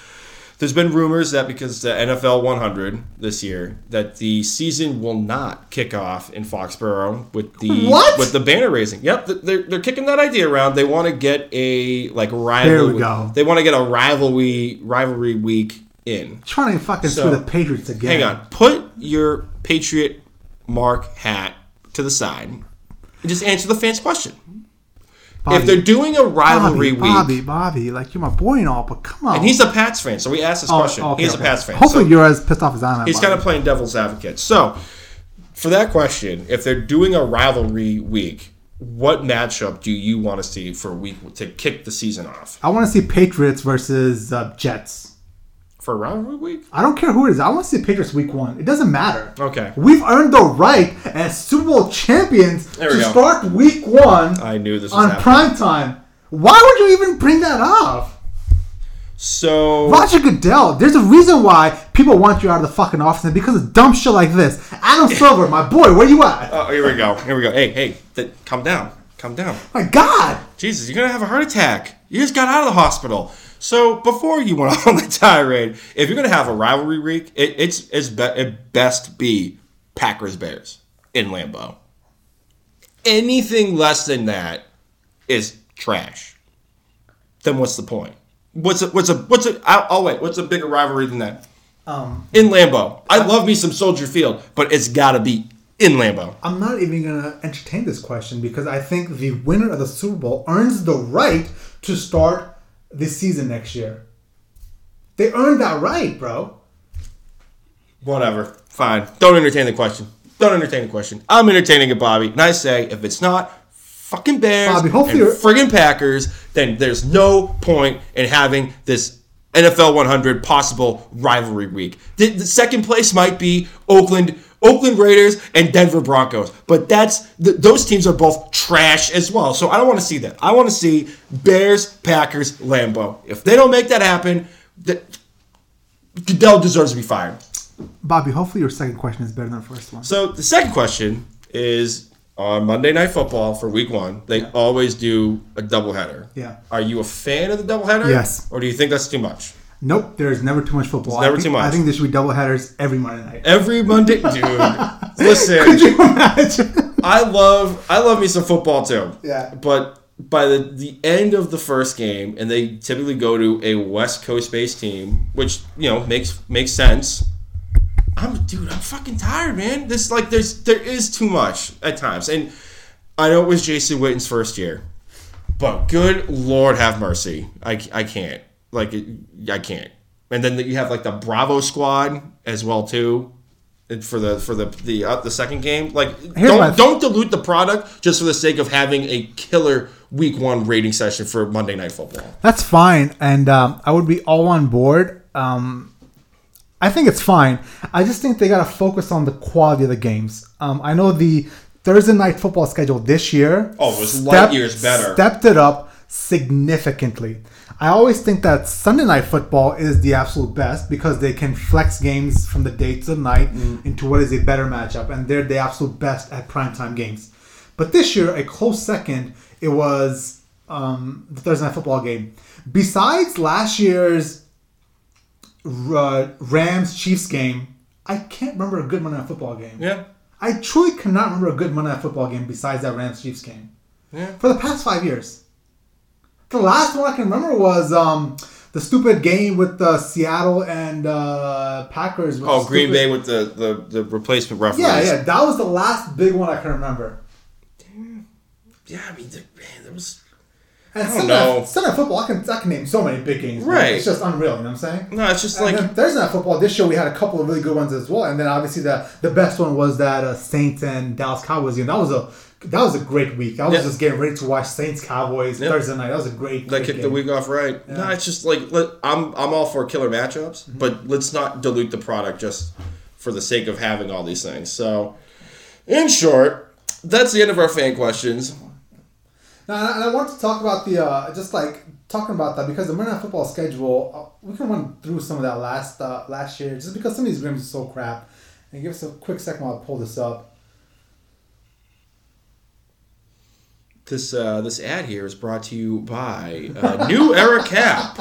There's been rumors that because the NFL 100 this year, that the season will not kick off in Foxborough with the What? with the banner raising. Yep, they're, they're kicking that idea around. They want to get a like rivalry. There we go. They want to get a rivalry rivalry week in. Trying to fucking So, screw the Patriots again. Hang on. Put your Patriot Mark hat to the side and just answer the fans' question. Bobby, if they're doing a rivalry Bobby, week, Bobby, Bobby, like you're my boy and all, but come on. and he's a Pats fan, so we asked this Oh, question. okay, he's okay. a Pats fan. Hopefully, so you're as pissed off as I am. he's kind of playing devil's advocate. So, for that question, if they're doing a rivalry week, what matchup do you want to see for week to kick the season off? I want to see Patriots versus uh, Jets. For rivalry week? I don't care who it is. I want to see Patriots week one. It doesn't matter. Okay. We've earned the right as Super Bowl champions to go. start week one I knew this on prime time. Why would you even bring that up? So, Roger Goodell, there's a reason why people want you out of the fucking office and because of dumb shit like this. Adam Silver, my boy, where you at? oh, here we go. Here we go. Hey, hey, th- calm down. Calm down. My God. Jesus, you're gonna have a heart attack. You just got out of the hospital. So before you went on the tirade, if you're gonna have a rivalry week, it, it's it's be, it best be Packers Bears in Lambeau. Anything less than that is trash. Then what's the point? What's a, what's a what's a I'll, I'll wait. What's a bigger rivalry than that? Um, In Lambeau, I love me some Soldier Field, but it's gotta be in Lambeau. I'm not even gonna entertain this question because I think the winner of the Super Bowl earns the right to start the season next year. They earned that right, bro. Whatever. Fine. Don't entertain the question. Don't entertain the question. I'm entertaining it, Bobby. And I say, if it's not fucking Bears Bobby, hopefully and you're- friggin' Packers, then there's no point in having this NFL 100 possible rivalry week. The, the second place might be Oakland, Oakland Raiders and Denver Broncos, but that's th- those teams are both trash as well. So I don't want to see that. I want to see Bears, Packers, Lambeau. If they don't make that happen, that Goodell deserves to be fired. Bobby, hopefully your second question is better than the first one. So the second question is on Monday Night Football for Week One. They always do a doubleheader. Yeah. Are you a fan of the doubleheader? Yes. Or do you think that's too much? Nope, there's never too much football. There's never I think, too much. I think there should be double headers every Monday night. Every Monday, dude. Could listen, you imagine? I love I love me some football too. Yeah. But by the the end of the first game, and they typically go to a West Coast based team, which you know makes makes sense. I'm dude, I'm fucking tired, man. This like there's there is too much at times, and I know it was Jason Witten's first year, but good Lord have mercy, I, I can't like it, I can't. And then you have like the Bravo squad as well too, for the for the the uh, the second game. Like Here's don't don't dilute the product just for the sake of having a killer week one rating session for Monday Night Football. That's fine, and um, I would be all on board. Um, I think it's fine. I just think they gotta focus on the quality of the games. Um, I know the Thursday night football schedule this year. Oh, it was light years better. Stepped it up significantly. I always think that Sunday night football is the absolute best because they can flex games from the day to the night Mm. into what is a better matchup, and they're the absolute best at primetime games. But this year, a close second, it was um, the Thursday night football game. Besides last year's uh, Rams Chiefs game, I can't remember a good Monday night football game. Yeah, I truly cannot remember a good Monday night football game besides that Rams Chiefs game yeah. for the past five years. The last one I can remember was um, the stupid game with the Seattle and uh, Packers. Oh, Green stupid- Bay with the the, the replacement referees. Yeah, yeah, that was the last big one I can remember. Damn. Yeah. I mean, the- man, there was And I don't know. Night, Sunday football, I can I can name so many big games. man. Right. It's just unreal. You know what I'm saying? no. It's just And like Thursday night football. This year we had a couple of really good ones as well, and then obviously the the best one was that uh, Saints and Dallas Cowboys game. That was a that was a great week. I was Yeah. just getting ready to watch Saints Cowboys Yeah. Thursday night. That was a great. That kicked the week off right. No, it's just like let, I'm I'm all for killer matchups, Mm-hmm. but let's not dilute the product just for the sake of having all these things. So, in short, that's the end of our fan questions. Now, and I- and I want to talk about the uh, just like talking about that because the Monday Night Football schedule. Uh, we can run through some of that last uh, last year just because some of these games are so crap. And give us a quick second while I pull this up. This uh, this ad here is brought to you by uh, New Era Cap.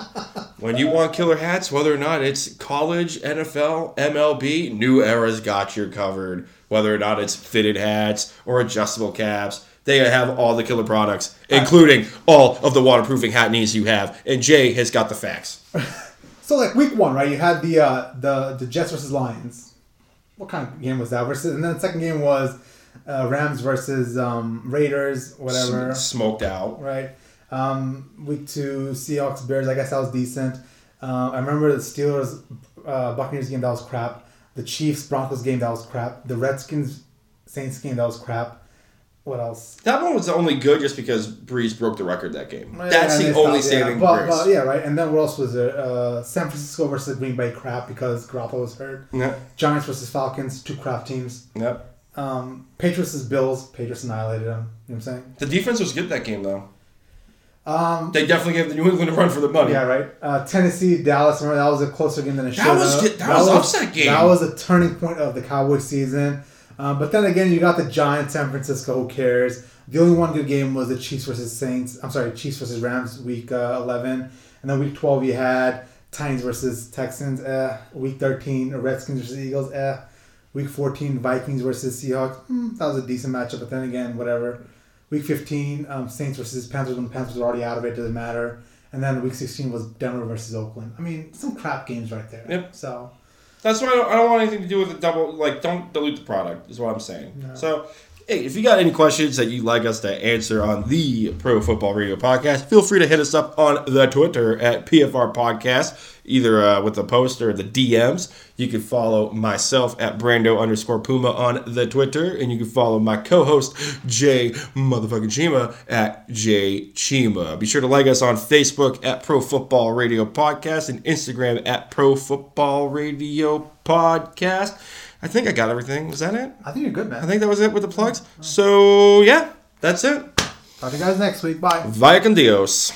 When you want killer hats, whether or not it's college, NFL, MLB, New Era's got you covered. Whether or not it's fitted hats or adjustable caps, they have all the killer products, including all of the waterproofing hat needs you have. And Jay has got the facts. So like week one, right? You had the uh, the the Jets versus Lions. What kind of game was that? Versus and then the second game was uh, Rams versus um, Raiders, whatever. Smoked out. Right. Um, week two, Seahawks Bears. I guess that was decent. Uh, I remember the Steelers uh, Buccaneers game that was crap. The Chiefs Broncos game that was crap. The Redskins Saints game that was crap. What else? That one was only good just because Brees broke the record that game. Yeah, That's the only stopped, yeah. saving But, but yeah, right. And then what else was there? Uh, San Francisco versus Green Bay crap because Garoppolo was hurt. Yep. Giants versus Falcons, two crap teams. Yep. Um, Patriots Bills. Patriots annihilated them. You know what I'm saying? The defense was good that game though. Um, They definitely gave the New England a run for the money. yeah, right. Uh, Tennessee, Dallas. Remember that was a closer game than it should That was have. good- that was upset game. That was a turning point of the Cowboys season. Um, but then again, you got the Giants, San Francisco. Who cares? The only one good game was the Chiefs versus Saints. I'm sorry, Chiefs versus Rams, week uh, 11, and then week 12 you had Titans versus Texans. Eh. Week 13, Redskins versus Eagles. Eh. Week 14, Vikings versus Seahawks. Hmm, that was a decent matchup, but then again, whatever. Week 15, um, Saints versus Panthers when the Panthers were already out of it, doesn't matter. And then week 16 was Denver versus Oakland. I mean, some crap games right there. Yep. So, That's why I don't, I don't want anything to do with the double. Like, don't dilute the product. Is what I'm saying. So, hey, if you got any questions that you'd like us to answer on the Pro Football Radio podcast, feel free to hit us up on the Twitter at PFR Podcast, either uh, with the post or the DMs. You can follow myself at Brando underscore Puma on the Twitter, and you can follow my co-host Jay motherfucking Chima at Jay Chima. Be sure to like us on Facebook at Pro Football Radio Podcast and Instagram at Pro Football Radio Podcast. I think I got everything. Was that it? I think you're good, man. I think that was it with the plugs. Mm-hmm. So yeah, that's it. Talk to you guys next week. Bye. Vaya con Dios.